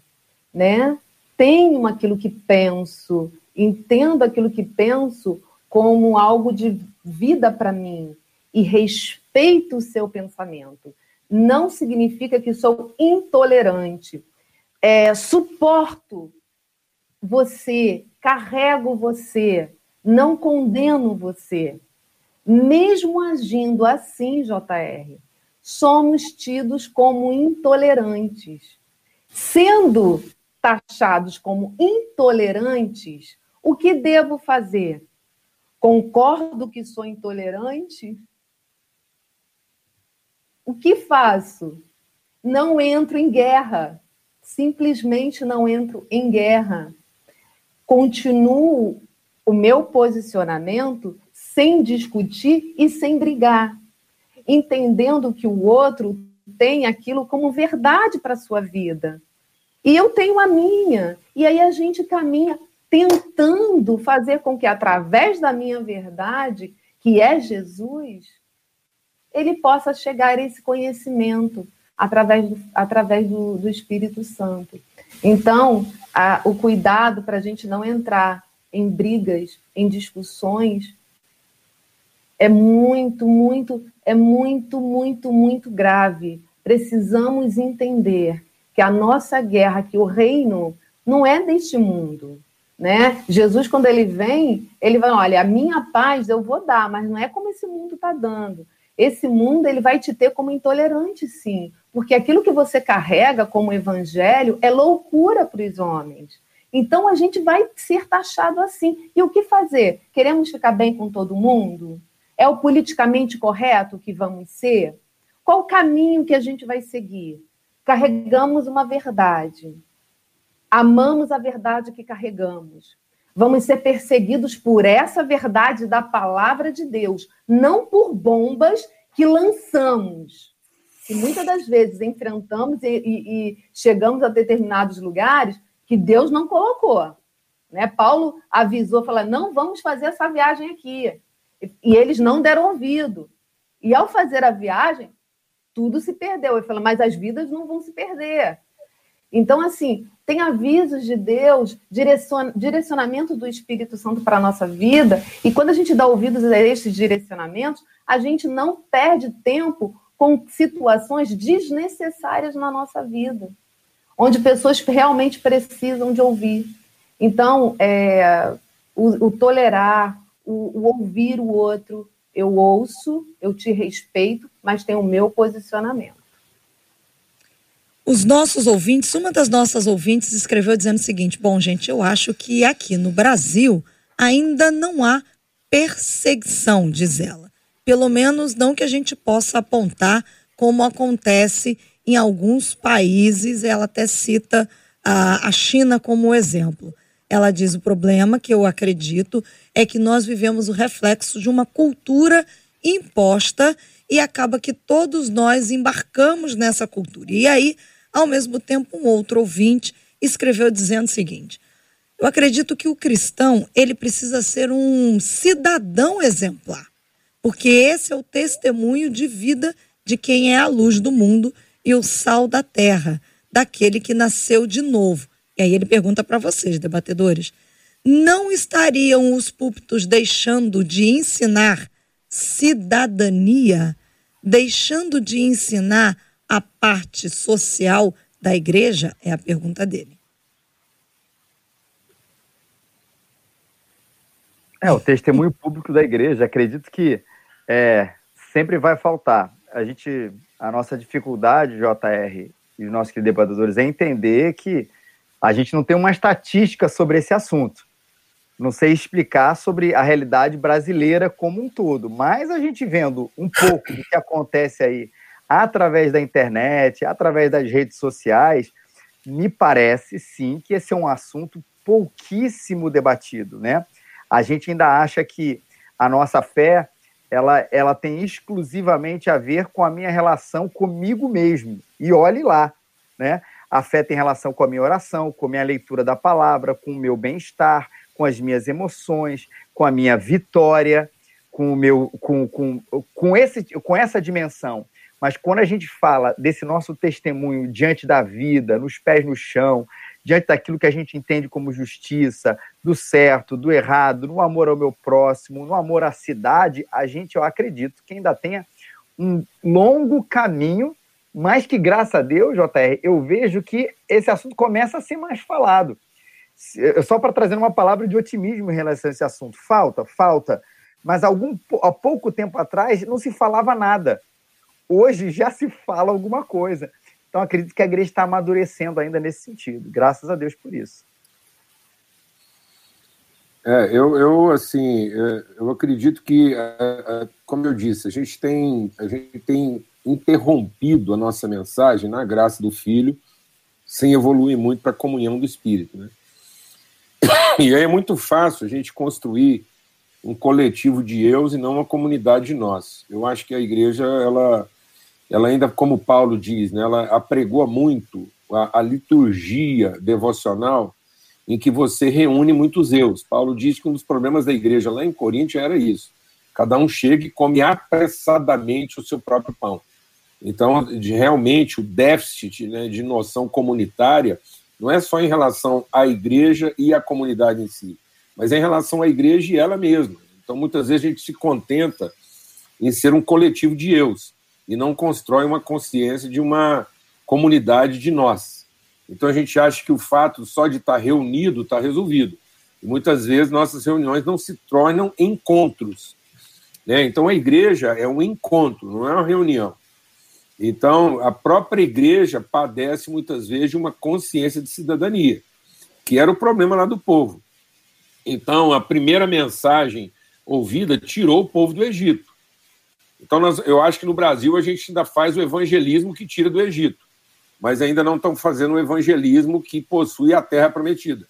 né? Tenho aquilo que penso, entendo aquilo que penso como algo de vida para mim e respeito o seu pensamento. não significa que sou intolerante. É, suporto você, carrego você, não condeno você. Mesmo agindo assim, JR, somos tidos como intolerantes. Sendo taxados como intolerantes, o que devo fazer? Concordo que sou intolerante? O que faço? Não entro em guerra. Simplesmente não entro em guerra. Continuo o meu posicionamento sem discutir e sem brigar, entendendo que o outro tem aquilo como verdade para a sua vida. E eu tenho a minha. E aí a gente caminha tentando fazer com que, através da minha verdade, que é Jesus, ele possa chegar a esse conhecimento através do, através do, do Espírito Santo. Então, a, o cuidado para a gente não entrar em brigas, em discussões, é muito, muito, é muito, muito, muito grave. Precisamos entender que a nossa guerra, que o reino não é deste mundo, né? Jesus, quando ele vem, ele vai, olha, a minha paz eu vou dar, mas não é como esse mundo está dando. Esse mundo ele vai te ter como intolerante, sim, porque aquilo que você carrega como evangelho é loucura para os homens. Então a gente vai ser taxado assim. E o que fazer? Queremos ficar bem com todo mundo? É o politicamente correto que vamos ser? Qual o caminho que a gente vai seguir? Carregamos uma verdade amamos a verdade que carregamos. Vamos ser perseguidos por essa verdade da palavra de Deus, não por bombas que lançamos. E muitas das vezes enfrentamos e, e, e chegamos a determinados lugares que Deus não colocou. Né? Paulo avisou, falou: não vamos fazer essa viagem aqui. E eles não deram ouvido. E ao fazer a viagem, tudo se perdeu. Ele falou: mas as vidas não vão se perder. Então, assim, tem avisos de Deus, direcionamento do Espírito Santo para a nossa vida, e quando a gente dá ouvidos a esses direcionamentos, a gente não perde tempo com situações desnecessárias na nossa vida, onde pessoas realmente precisam de ouvir. Então, é, o, o, tolerar, o, o ouvir o outro, eu ouço, eu te respeito, mas tenho o meu posicionamento. Os nossos ouvintes, uma das nossas ouvintes escreveu dizendo o seguinte: Bom, gente, eu acho que aqui no Brasil ainda não há perseguição, diz ela. Pelo menos não que a gente possa apontar como acontece em alguns países. Ela até cita a, a China como exemplo. Ela diz: o problema que eu acredito é que nós vivemos o reflexo de uma cultura imposta e acaba que todos nós embarcamos nessa cultura. E aí ao mesmo tempo, um outro ouvinte escreveu dizendo o seguinte: Eu acredito que o cristão, ele precisa ser um cidadão exemplar, porque esse é o testemunho de vida de quem é a luz do mundo e o sal da terra, daquele que nasceu de novo. E aí ele pergunta para vocês, debatedores: não estariam os púlpitos deixando de ensinar cidadania, deixando de ensinar a parte social da igreja? É a pergunta dele. É, o testemunho público da igreja, acredito que é, sempre vai faltar. A gente, a nossa dificuldade, JR, e os nossos debatedores, é entender que a gente não tem uma estatística sobre esse assunto. Não sei explicar sobre a realidade brasileira como um todo, mas a gente vendo um pouco do que acontece aí através da internet, através das redes sociais, me parece sim que esse é um assunto pouquíssimo debatido, né? A gente ainda acha que a nossa fé ela, ela tem exclusivamente a ver com a minha relação comigo mesmo. E olhe lá, né? A fé tem relação com a minha oração, com a minha leitura da palavra, com o meu bem-estar, com as minhas emoções, com a minha vitória, com o meu com, com, com, esse, com essa dimensão mas quando a gente fala desse nosso testemunho diante da vida, nos pés no chão, diante daquilo que a gente entende como justiça, do certo, do errado, no amor ao meu próximo, no amor à cidade, a gente, eu acredito, que ainda tenha um longo caminho Mas que, graças a Deus, JR, eu vejo que esse assunto começa a ser mais falado. Só para trazer uma palavra de otimismo em relação a esse assunto. Falta, falta. Mas algum, há pouco tempo atrás não se falava nada. Hoje já se fala alguma coisa. Então acredito que a igreja está amadurecendo ainda nesse sentido. Graças a Deus por isso. É, eu, eu assim, é, eu acredito que, é, é, como eu disse, a gente tem, a gente tem interrompido a nossa mensagem na graça do Filho, sem evoluir muito para a comunhão do Espírito, né? E aí é muito fácil a gente construir um coletivo de eus e não uma comunidade de nós. Eu acho que a igreja, ela, ela ainda, como Paulo diz, né, ela apregoa muito a, a liturgia devocional em que você reúne muitos eus. Paulo diz que um dos problemas da igreja lá em Coríntios era isso. Cada um chega e come apressadamente o seu próprio pão. Então, de, realmente, o déficit né, de noção comunitária não é só em relação à igreja e à comunidade em si, mas é em relação à igreja e ela mesma. Então, muitas vezes a gente se contenta em ser um coletivo de eus e não constrói uma consciência de uma comunidade de nós. Então, a gente acha que o fato só de estar reunido está resolvido. E muitas vezes nossas reuniões não se tornam encontros. Né? Então, a igreja é um encontro, não é uma reunião. Então, a própria igreja padece muitas vezes de uma consciência de cidadania, que era o problema lá do povo. Então, a primeira mensagem ouvida tirou o povo do Egito. Então, nós, eu acho que no Brasil a gente ainda faz o evangelismo que tira do Egito, mas ainda não estão fazendo o evangelismo que possui a terra prometida.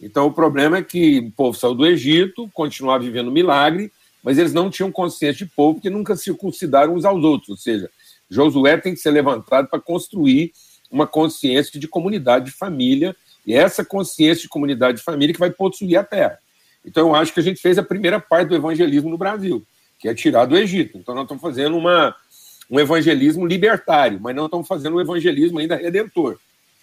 Então, o problema é que o povo saiu do Egito, continuava vivendo milagre, mas eles não tinham consciência de povo porque nunca circuncidaram uns aos outros, ou seja, Josué tem que ser levantado para construir uma consciência de comunidade de família, e é essa consciência de comunidade de família que vai possuir a terra. Então, eu acho que a gente fez a primeira parte do evangelismo no Brasil, que é tirar do Egito. Então, nós estamos fazendo uma, um evangelismo libertário, mas não estamos fazendo um evangelismo ainda redentor.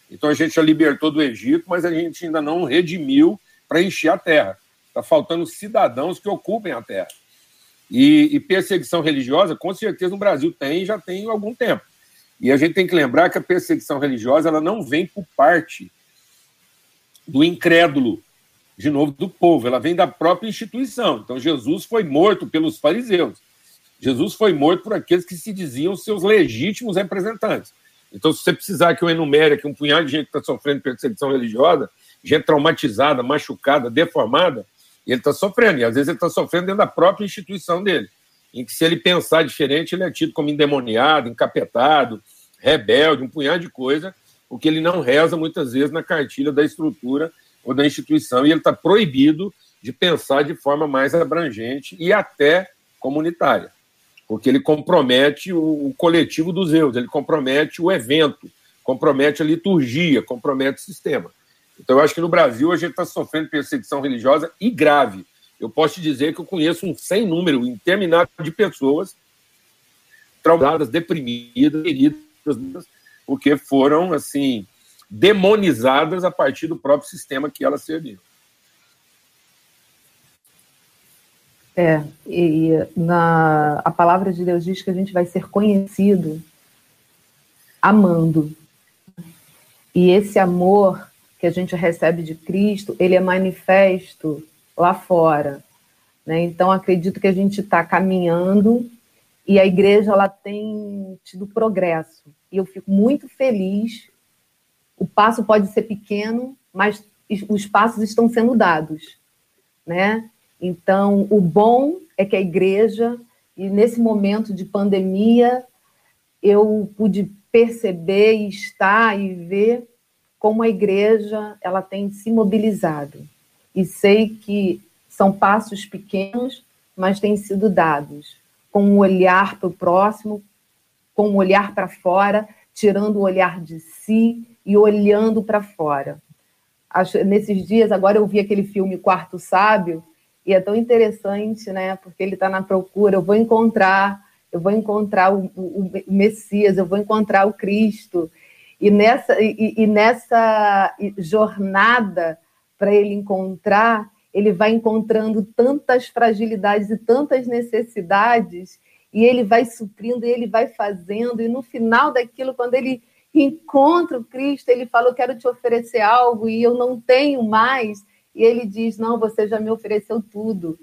Então, a gente já libertou do Egito, mas a gente ainda não redimiu para encher a terra. Está faltando cidadãos que ocupem a terra. E, e, perseguição religiosa, com certeza, no Brasil tem já tem algum tempo. E a gente tem que lembrar que a perseguição religiosa ela não vem por parte do incrédulo, de novo, do povo, ela vem da própria instituição. Então, Jesus foi morto pelos fariseus. Jesus foi morto por aqueles que se diziam seus legítimos representantes. Então, se você precisar que eu enumere aqui um punhado de gente que está sofrendo perseguição religiosa, gente traumatizada, machucada, deformada, ele está sofrendo, e às vezes ele está sofrendo dentro da própria instituição dele, em que se ele pensar diferente, ele é tido como endemoniado, encapetado, rebelde, um punhado de coisa, porque ele não reza muitas vezes na cartilha da estrutura ou da instituição, e ele está proibido de pensar de forma mais abrangente e até comunitária, porque ele compromete o, coletivo dos eus, ele compromete o evento, compromete a liturgia, compromete o sistema. Então, eu acho que no Brasil a gente está sofrendo perseguição religiosa e grave. Eu posso te dizer que eu conheço um sem número interminável de pessoas traumadas, deprimidas, feridas, porque foram, assim, demonizadas a partir do próprio sistema que elas serviam. É, e na, a palavra de Deus diz que a gente vai ser conhecido amando. E esse amor que a gente recebe de Cristo, ele é manifesto lá fora. Né? Então, acredito que a gente está caminhando e a igreja ela tem tido progresso. E eu fico muito feliz. O passo pode ser pequeno, mas os passos estão sendo dados. Né? Então, o bom é que a igreja, e nesse momento de pandemia, eu pude perceber e estar e ver como a igreja ela tem se mobilizado. E sei que são passos pequenos, mas têm sido dados, com um olhar para o próximo, com um olhar para fora, tirando o olhar de si e olhando para fora. Acho, nesses dias, agora eu vi aquele filme Quarto Sábio, e é tão interessante, né? Porque ele está na procura, eu vou encontrar, eu vou encontrar o, o, o Messias, eu vou encontrar o Cristo. E nessa, e, e nessa jornada para ele encontrar, ele vai encontrando tantas fragilidades e tantas necessidades, e ele vai suprindo, e ele vai fazendo, e no final daquilo, quando ele encontra o Cristo, ele fala: Eu quero te oferecer algo e eu não tenho mais. E ele diz: Não, você já me ofereceu tudo.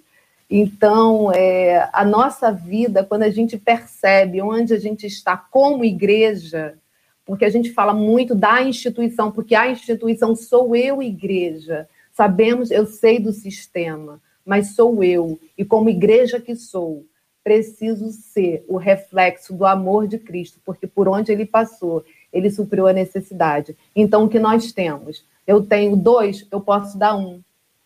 Então, é, a nossa vida, quando a gente percebe onde a gente está como igreja, porque a gente fala muito da instituição, porque a instituição sou eu, igreja. Sabemos, eu sei do sistema, mas sou eu. E como igreja que sou, preciso ser o reflexo do amor de Cristo, porque por onde ele passou, ele supriu a necessidade. Então, o que nós temos? Eu tenho dois, eu posso dar um.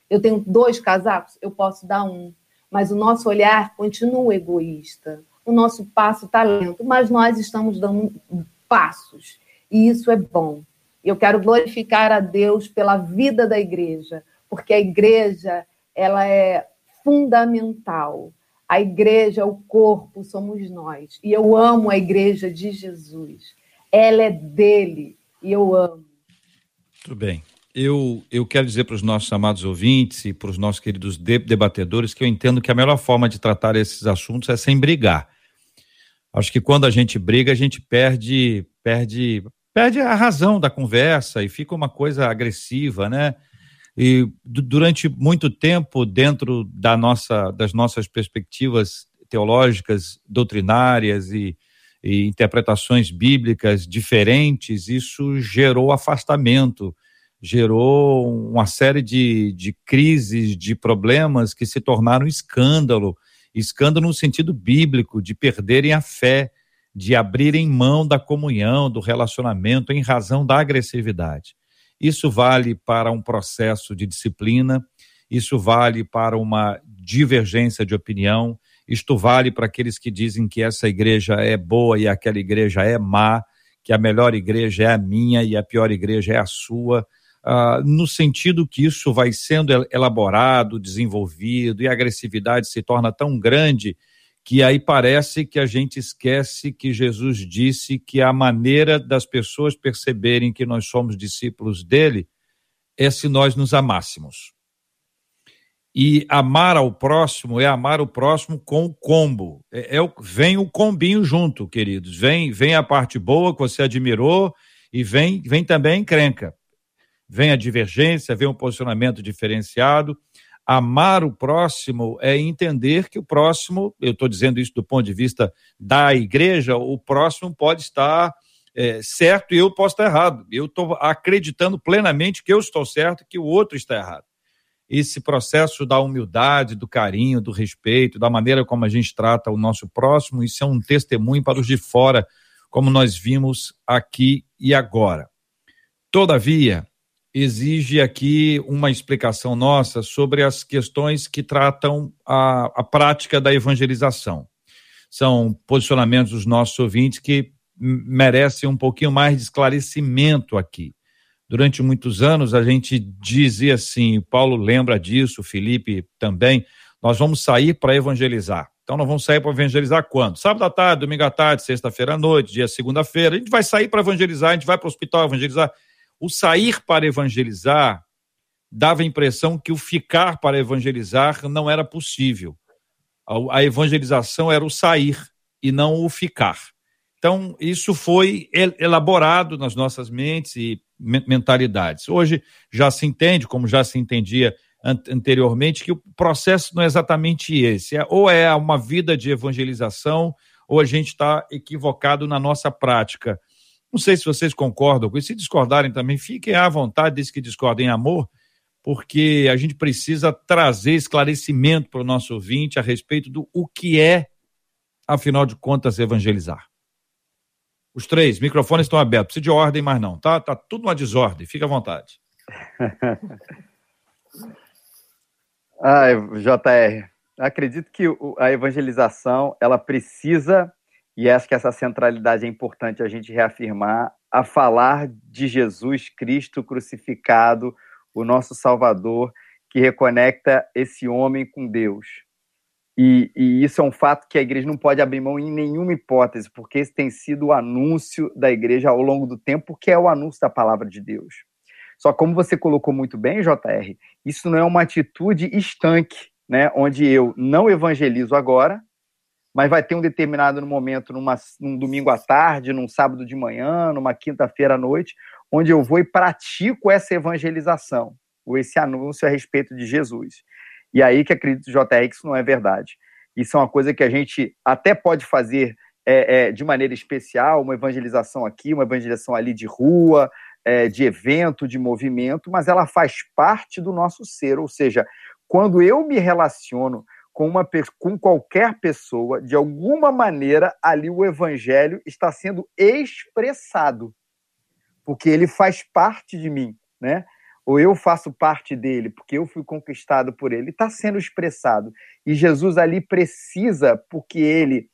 Eu tenho dois casacos, eu posso dar um. Mas o nosso olhar continua egoísta. O nosso passo está lento, mas nós estamos dando passos. E isso é bom. Eu quero glorificar a Deus pela vida da igreja, porque a igreja ela é fundamental. A igreja, o corpo, somos nós. E eu amo a igreja de Jesus. Ela é dele e eu amo. Tudo bem. Eu, eu quero dizer para os nossos amados ouvintes e para os nossos queridos debatedores que eu entendo que a melhor forma de tratar esses assuntos é sem brigar. Acho que quando a gente briga, a gente perde, perde, perde a razão da conversa e fica uma coisa agressiva, né? E durante muito tempo, dentro da nossa, das nossas perspectivas teológicas, doutrinárias e, e interpretações bíblicas diferentes, isso gerou afastamento, gerou uma série de, de crises, de problemas que se tornaram escândalo escândalo no sentido bíblico, de perderem a fé, de abrirem mão da comunhão, do relacionamento em razão da agressividade. Isso vale para um processo de disciplina, isso vale para uma divergência de opinião, isto vale para aqueles que dizem que essa igreja é boa e aquela igreja é má, que a melhor igreja é a minha e a pior igreja é a sua ah, no sentido que isso vai sendo elaborado, desenvolvido, e a agressividade se torna tão grande que aí parece que a gente esquece que Jesus disse que a maneira das pessoas perceberem que nós somos discípulos dele é se nós nos amássemos. E amar ao próximo é amar o próximo com o combo. É, é, vem o combinho junto, queridos. Vem, vem a parte boa que você admirou e vem, vem também a encrenca vem a divergência, vem um posicionamento diferenciado. Amar o próximo é entender que o próximo, eu estou dizendo isso do ponto de vista da igreja, o próximo pode estar é, certo e eu posso estar errado. Eu estou acreditando plenamente que eu estou certo e que o outro está errado. Esse processo da humildade, do carinho, do respeito, da maneira como a gente trata o nosso próximo, isso é um testemunho para os de fora, como nós vimos aqui e agora. Todavia, exige aqui uma explicação nossa sobre as questões que tratam a, a prática da evangelização. São posicionamentos dos nossos ouvintes que merecem um pouquinho mais de esclarecimento aqui. Durante muitos anos a gente dizia assim, Paulo lembra disso, Felipe também, nós vamos sair para evangelizar. Então nós vamos sair para evangelizar quando? Sábado à tarde, domingo à tarde, sexta-feira à noite, dia segunda-feira. A gente vai sair para evangelizar, a gente vai para o hospital evangelizar. O sair para evangelizar dava a impressão que o ficar para evangelizar não era possível. A evangelização era o sair e não o ficar. Então, isso foi elaborado nas nossas mentes e mentalidades. Hoje já se entende, como já se entendia anteriormente, que o processo não é exatamente esse. É, ou é uma vida de evangelização, ou a gente está equivocado na nossa prática. Não sei se vocês concordam com isso. Se discordarem também, fiquem à vontade, desde que discordem em amor, porque a gente precisa trazer esclarecimento para o nosso ouvinte a respeito do o que é, afinal de contas, evangelizar. Os três, microfones estão abertos. Precisa de ordem, mas não, tá? Tá tudo uma desordem. Fica à vontade. Ai, JR, acredito que a evangelização ela precisa e acho que essa centralidade é importante a gente reafirmar, a falar de Jesus Cristo crucificado, o nosso Salvador, que reconecta esse homem com Deus. E, e, isso é um fato que a igreja não pode abrir mão em nenhuma hipótese, porque esse tem sido o anúncio da igreja ao longo do tempo, que é o anúncio da palavra de Deus. Só como você colocou muito bem, JR, isso não é uma atitude estanque, né, onde eu não evangelizo agora, mas vai ter um determinado momento, numa, num domingo à tarde, num sábado de manhã, numa quinta-feira à noite, onde eu vou e pratico essa evangelização, ou esse anúncio a respeito de Jesus. E aí que acredito, JR, que isso não é verdade. Isso é uma coisa que a gente até pode fazer é, é, de maneira especial, uma evangelização aqui, uma evangelização ali de rua, é, de evento, de movimento, mas ela faz parte do nosso ser. Ou seja, quando eu me relaciono com, uma, com qualquer pessoa, de alguma maneira, ali o evangelho está sendo expressado, porque ele faz parte de mim, né? Ou eu faço parte dele, porque eu fui conquistado por ele. Está sendo expressado. E Jesus ali precisa, porque ele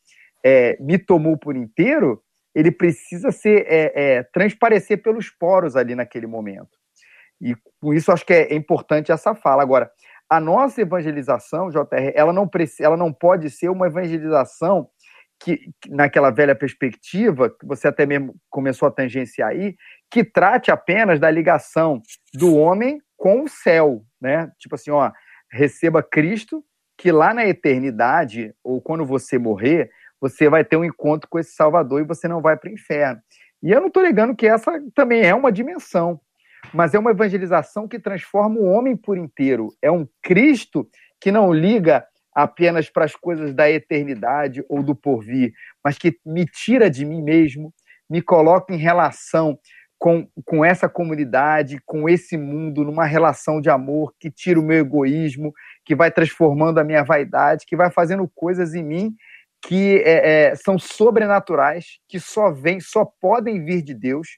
é, me tomou por inteiro, ele precisa ser é, é, transparecer pelos poros ali naquele momento. E com isso acho que é importante essa fala. Agora, a nossa evangelização, JR, ela não, ela não pode ser uma evangelização que, naquela velha perspectiva, que você até mesmo começou a tangenciar aí, que trate apenas da ligação do homem com o céu, né? Tipo assim, ó, receba Cristo, que lá na eternidade, ou quando você morrer, você vai ter um encontro com esse Salvador e você não vai para o inferno. E eu não estou negando que essa também é uma dimensão, mas é uma evangelização que transforma o homem por inteiro. É um Cristo que não liga apenas para as coisas da eternidade ou do porvir, mas que me tira de mim mesmo, me coloca em relação com, com essa comunidade, com esse mundo, numa relação de amor que tira o meu egoísmo, que vai transformando a minha vaidade, que vai fazendo coisas em mim que é, é, são sobrenaturais, que só vêm, só podem vir de Deus,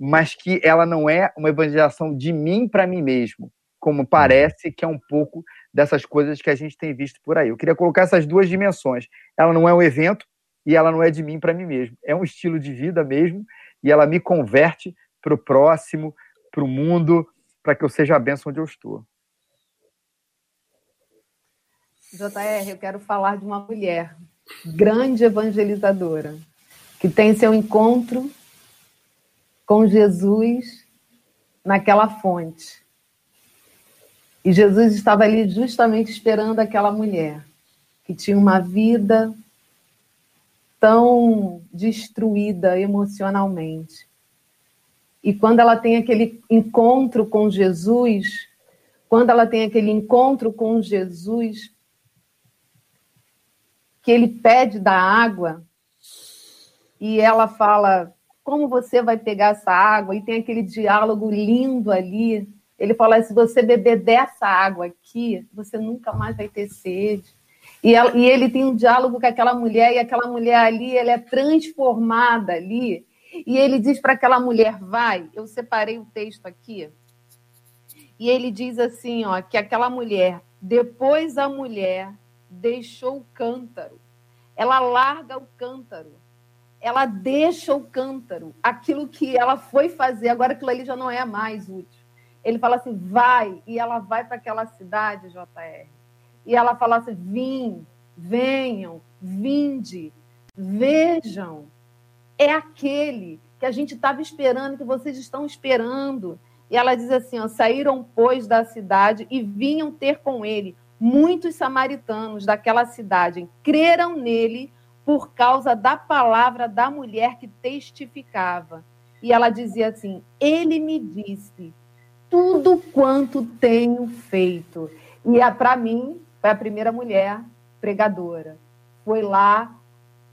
mas que ela não é uma evangelização de mim para mim mesmo, como parece que é um pouco dessas coisas que a gente tem visto por aí. Eu queria colocar essas duas dimensões. Ela não é um evento e ela não é de mim para mim mesmo. É um estilo de vida mesmo e ela me converte para o próximo, para o mundo, para que eu seja a bênção onde eu estou. JR, eu quero falar de uma mulher grande evangelizadora, que tem seu encontro com Jesus naquela fonte. E Jesus estava ali justamente esperando aquela mulher que tinha uma vida tão destruída emocionalmente. E quando ela tem aquele encontro com Jesus, quando ela tem aquele encontro com Jesus, que ele pede da água e ela fala: Como você vai pegar essa água? E tem aquele diálogo lindo ali. Ele fala: Se você beber dessa água aqui, você nunca mais vai ter sede. E, ela, e ele tem um diálogo com aquela mulher, e aquela mulher ali, ela é transformada ali. E ele diz para aquela mulher: Vai, eu separei o texto aqui. E ele diz assim: ó, que aquela mulher, depois a mulher deixou o cântaro. Ela larga o cântaro. Ela deixa o cântaro. Aquilo que ela foi fazer, agora aquilo ali já não é mais útil. Ele fala assim: vai. E ela vai para aquela cidade, JR. E ela fala assim: vim, venham, vinde, vejam. É aquele que a gente estava esperando, que vocês estão esperando. E ela diz assim: ó, saíram, pois, da cidade e vinham ter com ele muitos samaritanos daquela cidade creram nele por causa da palavra da mulher que testificava. E ela dizia assim: Ele me disse tudo quanto tenho feito. E para mim, foi a primeira mulher pregadora. Foi lá,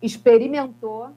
experimentou.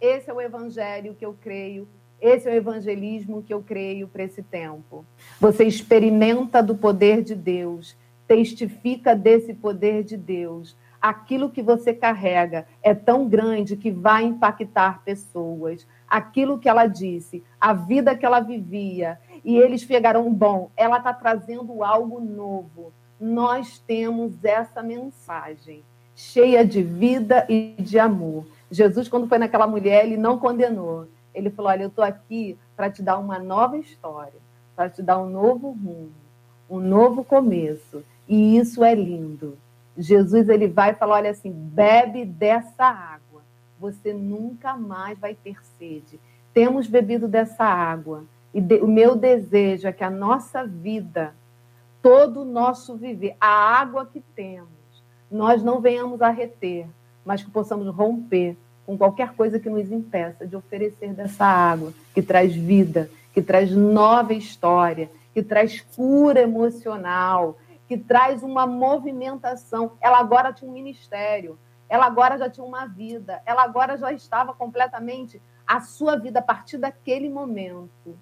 Esse é o evangelho que eu creio. Esse é o evangelismo que eu creio para esse tempo. Você experimenta do poder de Deus testifica desse poder de Deus. Aquilo que você carrega é tão grande que vai impactar pessoas. Aquilo que ela disse, a vida que ela vivia, e eles pegaram, bom, ela está trazendo algo novo. Nós temos essa mensagem cheia de vida e de amor. Jesus, quando foi naquela mulher, ele não condenou. Ele falou: Olha, eu estou aqui para te dar uma nova história, para te dar um novo rumo, um novo começo. E isso é lindo. Jesus ele vai e fala: olha assim, bebe dessa água, você nunca mais vai ter sede. Temos bebido dessa água. E de, o meu desejo é que a nossa vida, todo o nosso viver, a água que temos, nós não venhamos a reter, mas que possamos romper com qualquer coisa que nos impeça de oferecer dessa água que traz vida, que traz nova história, que traz cura emocional, que traz uma movimentação. Ela agora tinha um ministério, ela agora já tinha uma vida, ela agora já estava completamente a sua vida a partir daquele momento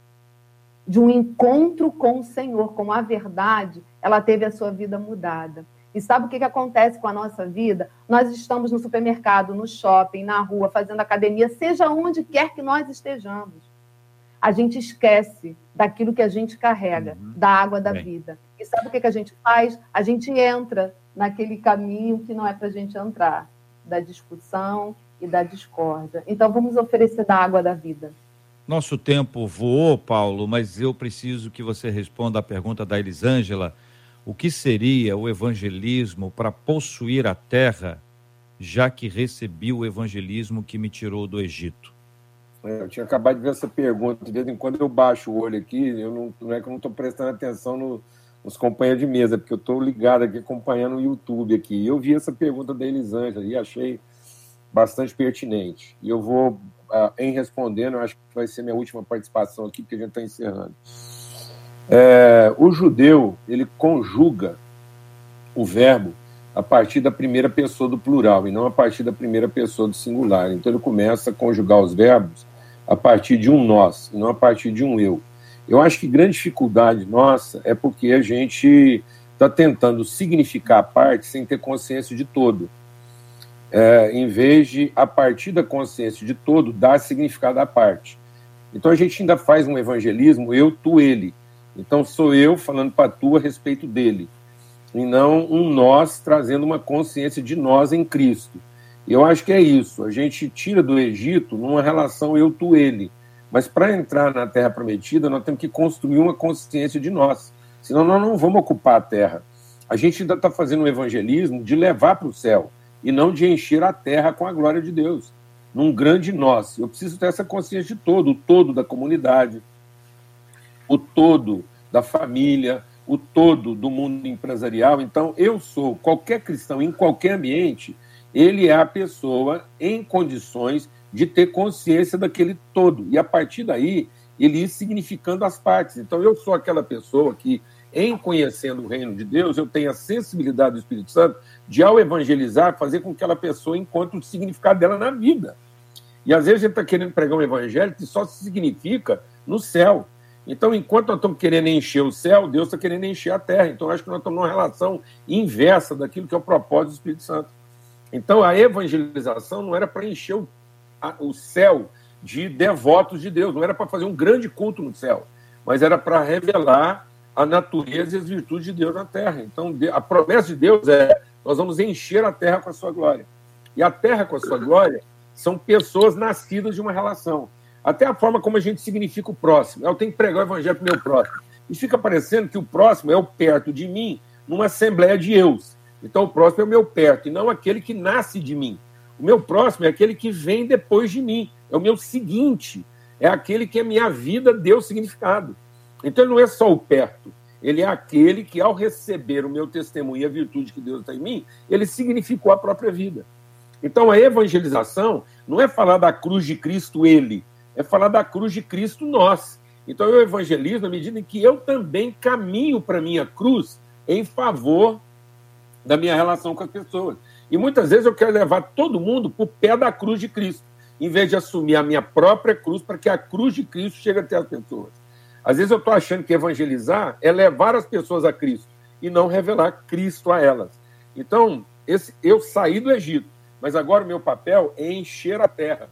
de um encontro com o Senhor, com a verdade, ela teve a sua vida mudada. E sabe o que, que acontece com a nossa vida? Nós estamos no supermercado, no shopping, na rua, fazendo academia, seja onde quer que nós estejamos. A gente esquece daquilo que a gente carrega, uhum. da água da Bem. vida. E sabe o que, que a gente faz? A gente entra naquele caminho que não é para a gente entrar, da discussão e da discórdia. Então vamos oferecer da água da vida. Nosso tempo voou, Paulo, mas eu preciso que você responda a pergunta da Elisângela o que seria o evangelismo para possuir a terra, já que recebi o evangelismo que me tirou do Egito? É, eu tinha acabado de ver essa pergunta. De vez em quando eu baixo o olho aqui, eu não, não é que eu não estou prestando atenção no, nos companheiros de mesa, porque eu estou ligado aqui acompanhando o YouTube aqui. Eu vi essa pergunta da Elisângela e achei bastante pertinente. E eu vou, em respondendo, eu acho que vai ser minha última participação aqui, porque a gente está encerrando. É, o judeu ele conjuga o verbo a partir da primeira pessoa do plural e não a partir da primeira pessoa do singular. Então ele começa a conjugar os verbos a partir de um nós e não a partir de um eu. Eu acho que grande dificuldade nossa é porque a gente está tentando significar a parte sem ter consciência de todo. É, em vez de, a partir da consciência de todo, dar significado à parte. Então a gente ainda faz um evangelismo eu, tu, ele. Então sou eu falando para tu a respeito dele, e não um nós trazendo uma consciência de nós em Cristo. Eu acho que é isso. A gente tira do Egito numa relação eu tu ele, mas para entrar na Terra Prometida nós temos que construir uma consciência de nós, senão nós não vamos ocupar a Terra. A gente ainda está fazendo um evangelismo de levar para o céu e não de encher a Terra com a glória de Deus, num grande nós. Eu preciso ter essa consciência de todo, o todo da comunidade, o todo da família, o todo do mundo empresarial. Então, eu sou qualquer cristão em qualquer ambiente, ele é a pessoa em condições de ter consciência daquele todo. E a partir daí, ele ir significando as partes. Então, eu sou aquela pessoa que, em conhecendo o reino de Deus, eu tenho a sensibilidade do Espírito Santo de, ao evangelizar, fazer com que aquela pessoa encontre o significado dela na vida. E às vezes a gente está querendo pregar um evangelho que só significa no céu. Então, enquanto nós estamos querendo encher o céu, Deus está querendo encher a terra. Então, acho que nós estamos numa relação inversa daquilo que é o propósito do Espírito Santo. Então, a evangelização não era para encher o, a, o céu de devotos de Deus, não era para fazer um grande culto no céu, mas era para revelar a natureza e as virtudes de Deus na terra. Então, a promessa de Deus é: nós vamos encher a terra com a sua glória. E a terra com a sua glória são pessoas nascidas de uma relação. Até a forma como a gente significa o próximo. Eu tenho que pregar o evangelho para o meu próximo. E fica parecendo que o próximo é o perto de mim numa assembleia de eus. Então o próximo é o meu perto, e não aquele que nasce de mim. O meu próximo é aquele que vem depois de mim. É o meu seguinte. É aquele que a minha vida deu significado. Então ele não é só o perto. Ele é aquele que, ao receber o meu testemunho e a virtude que Deus está em mim, ele significou a própria vida. Então a evangelização não é falar da cruz de Cristo ele, é falar da cruz de Cristo nós. Então eu evangelizo na medida em que eu também caminho para a minha cruz em favor da minha relação com as pessoas. E muitas vezes eu quero levar todo mundo para o pé da cruz de Cristo, em vez de assumir a minha própria cruz para que a cruz de Cristo chegue até as pessoas. Às vezes eu estou achando que evangelizar é levar as pessoas a Cristo e não revelar Cristo a elas. Então, esse, eu saí do Egito, mas agora o meu papel é encher a terra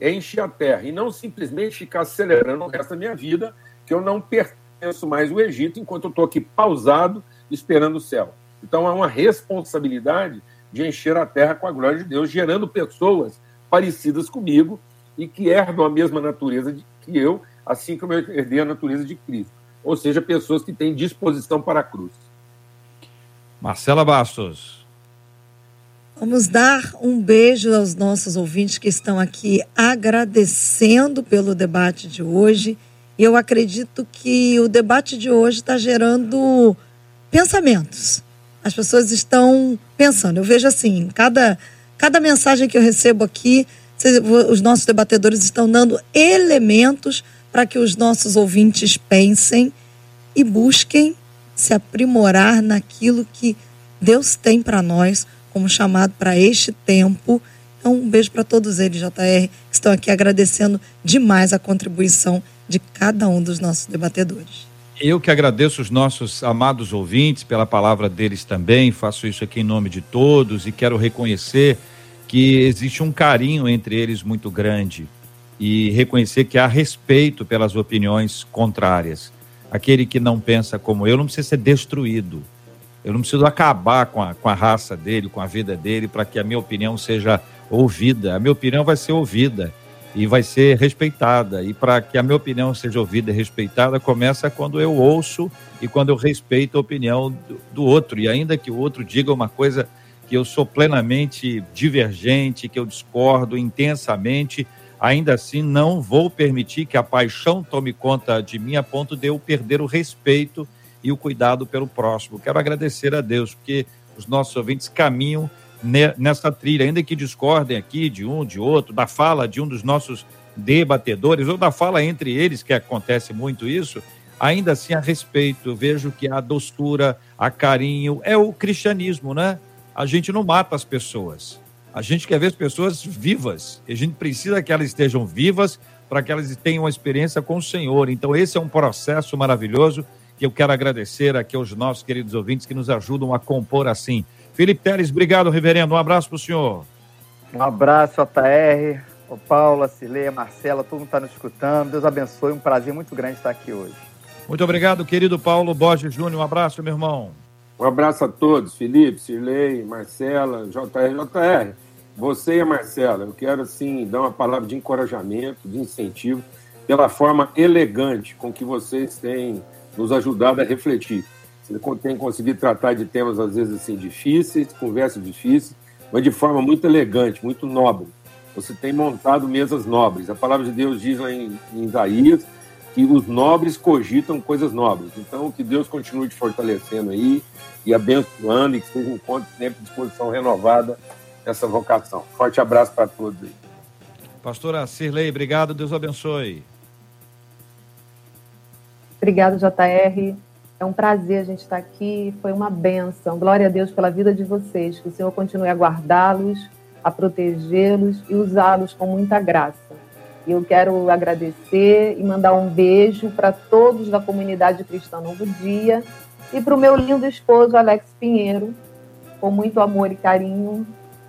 enche a terra e não simplesmente ficar celebrando o resto da minha vida que eu não pertenço mais ao Egito enquanto eu estou aqui pausado esperando o céu. Então há uma responsabilidade de encher a terra com a glória de Deus, gerando pessoas parecidas comigo e que herdam a mesma natureza que eu, assim como eu herdei a natureza de Cristo. Ou seja, pessoas que têm disposição para a cruz. Marcela Bastos. Vamos dar um beijo aos nossos ouvintes que estão aqui agradecendo pelo debate de hoje. E eu acredito que o debate de hoje está gerando pensamentos. As pessoas estão pensando. Eu vejo assim, cada Cada mensagem que eu recebo aqui, os nossos debatedores estão dando elementos para que os nossos ouvintes pensem e busquem se aprimorar naquilo que Deus tem para nós como chamado para este tempo. Então, um beijo para todos eles, JR, que estão aqui agradecendo demais a contribuição de cada um dos nossos debatedores. Eu que agradeço os nossos amados ouvintes pela palavra deles também, faço isso aqui em nome de todos e quero reconhecer que existe um carinho entre eles muito grande e reconhecer que há respeito pelas opiniões contrárias. Aquele que não pensa como eu não precisa ser destruído. Eu não preciso acabar com a, com a raça dele, com a vida dele, para que a minha opinião seja ouvida. A minha opinião vai ser ouvida e vai ser respeitada. E para que a minha opinião seja ouvida e respeitada, começa quando eu ouço e quando eu respeito a opinião do, do outro. E ainda que o outro diga uma coisa que eu sou plenamente divergente, que eu discordo intensamente, ainda assim não vou permitir que a paixão tome conta de mim a ponto de eu perder o respeito e o cuidado pelo próximo. Quero agradecer a Deus, porque os nossos ouvintes caminham nessa trilha, ainda que discordem aqui de um, de outro, da fala de um dos nossos debatedores, ou da fala entre eles, que acontece muito isso, ainda assim a respeito. Vejo que há doçura, há carinho, é o cristianismo, né? A gente não mata as pessoas. A gente quer ver as pessoas vivas. E a gente precisa que elas estejam vivas para que elas tenham uma experiência com o Senhor. Então, esse é um processo maravilhoso que eu quero agradecer aqui aos nossos queridos ouvintes que nos ajudam a compor assim. Felipe Teles, obrigado, reverendo. Um abraço para o senhor. Um abraço, JR, o Paula, Cileia, Marcela, todo mundo está nos escutando. Deus abençoe, um prazer muito grande estar aqui hoje. Muito obrigado, querido Paulo Borges Júnior. Um abraço, meu irmão. Um abraço a todos, Felipe, Cirlei, Marcela, JR, JR. Você e a Marcela, eu quero assim dar uma palavra de encorajamento, de incentivo, pela forma elegante com que vocês têm nos ajudado a refletir. Você tem conseguido tratar de temas às vezes assim difíceis, conversas difíceis, mas de forma muito elegante, muito nobre. Você tem montado mesas nobres. A palavra de Deus diz lá em, em Isaías que os nobres cogitam coisas nobres. Então, que Deus continue te fortalecendo aí e abençoando e que seja um encontro sempre disposição renovada nessa vocação. Forte abraço para todos aí. Pastora Cirlei, obrigado, Deus abençoe. Obrigado, JR. É um prazer a gente estar aqui, foi uma benção. Glória a Deus pela vida de vocês, que o Senhor continue a guardá-los, a protegê-los e usá-los com muita graça. Eu quero agradecer e mandar um beijo para todos da comunidade cristã Novo Dia e para o meu lindo esposo Alex Pinheiro, com muito amor e carinho.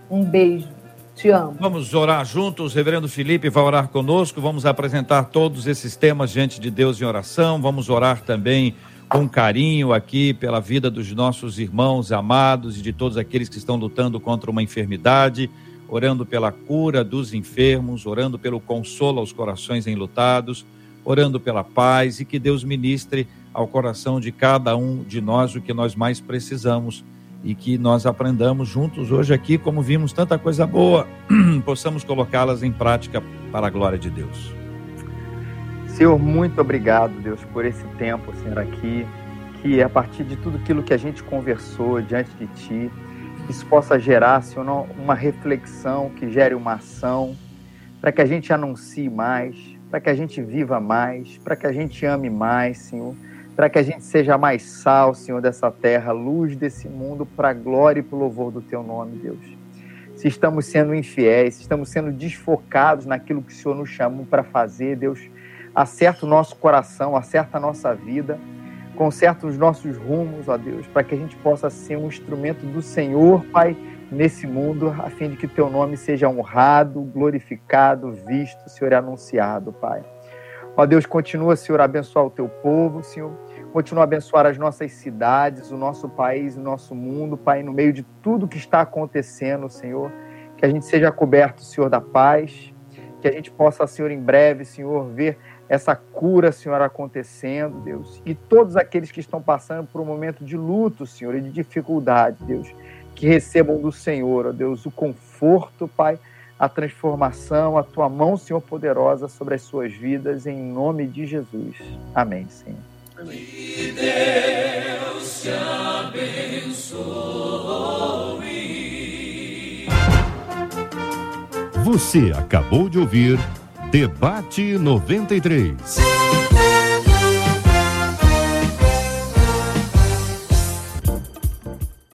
Um beijo. Te amo. Vamos orar juntos. Reverendo Felipe vai orar conosco. Vamos apresentar todos esses temas diante de Deus em oração. Vamos orar também com carinho aqui pela vida dos nossos irmãos amados e de todos aqueles que estão lutando contra uma enfermidade orando pela cura dos enfermos, orando pelo consolo aos corações enlutados, orando pela paz e que Deus ministre ao coração de cada um de nós o que nós mais precisamos e que nós aprendamos juntos hoje aqui, como vimos tanta coisa boa, possamos colocá-las em prática para a glória de Deus. Senhor, muito obrigado, Deus, por esse tempo, Senhor, aqui, que a partir de tudo aquilo que a gente conversou diante de Ti, isso possa gerar, Senhor, uma reflexão que gere uma ação, para que a gente anuncie mais, para que a gente viva mais, para que a gente ame mais, Senhor, para que a gente seja mais sal, Senhor, dessa terra, luz desse mundo, para a glória e para o louvor do Teu nome, Deus. Se estamos sendo infiéis, se estamos sendo desfocados naquilo que o Senhor nos chamou para fazer, Deus, acerta o nosso coração, acerta a nossa vida Conserta os nossos rumos, ó Deus, para que a gente possa ser um instrumento do Senhor, Pai, nesse mundo, a fim de que teu nome seja honrado, glorificado, visto, Senhor, e anunciado, Pai. Ó Deus, continua, Senhor, a abençoar o teu povo, Senhor. Continua a abençoar as nossas cidades, o nosso país, o nosso mundo, Pai, no meio de tudo que está acontecendo, Senhor. Que a gente seja coberto, Senhor, da paz. Que a gente possa, Senhor, em breve, Senhor, ver essa cura, Senhor, acontecendo, Deus. E todos aqueles que estão passando por um momento de luto, Senhor, e de dificuldade, Deus, que recebam do Senhor, ó Deus, o conforto, Pai, a transformação, a tua mão, Senhor, poderosa sobre as suas vidas, em nome de Jesus. Amém, Senhor. Amém. Que Deus te abençoe. Você acabou de ouvir Debate 93.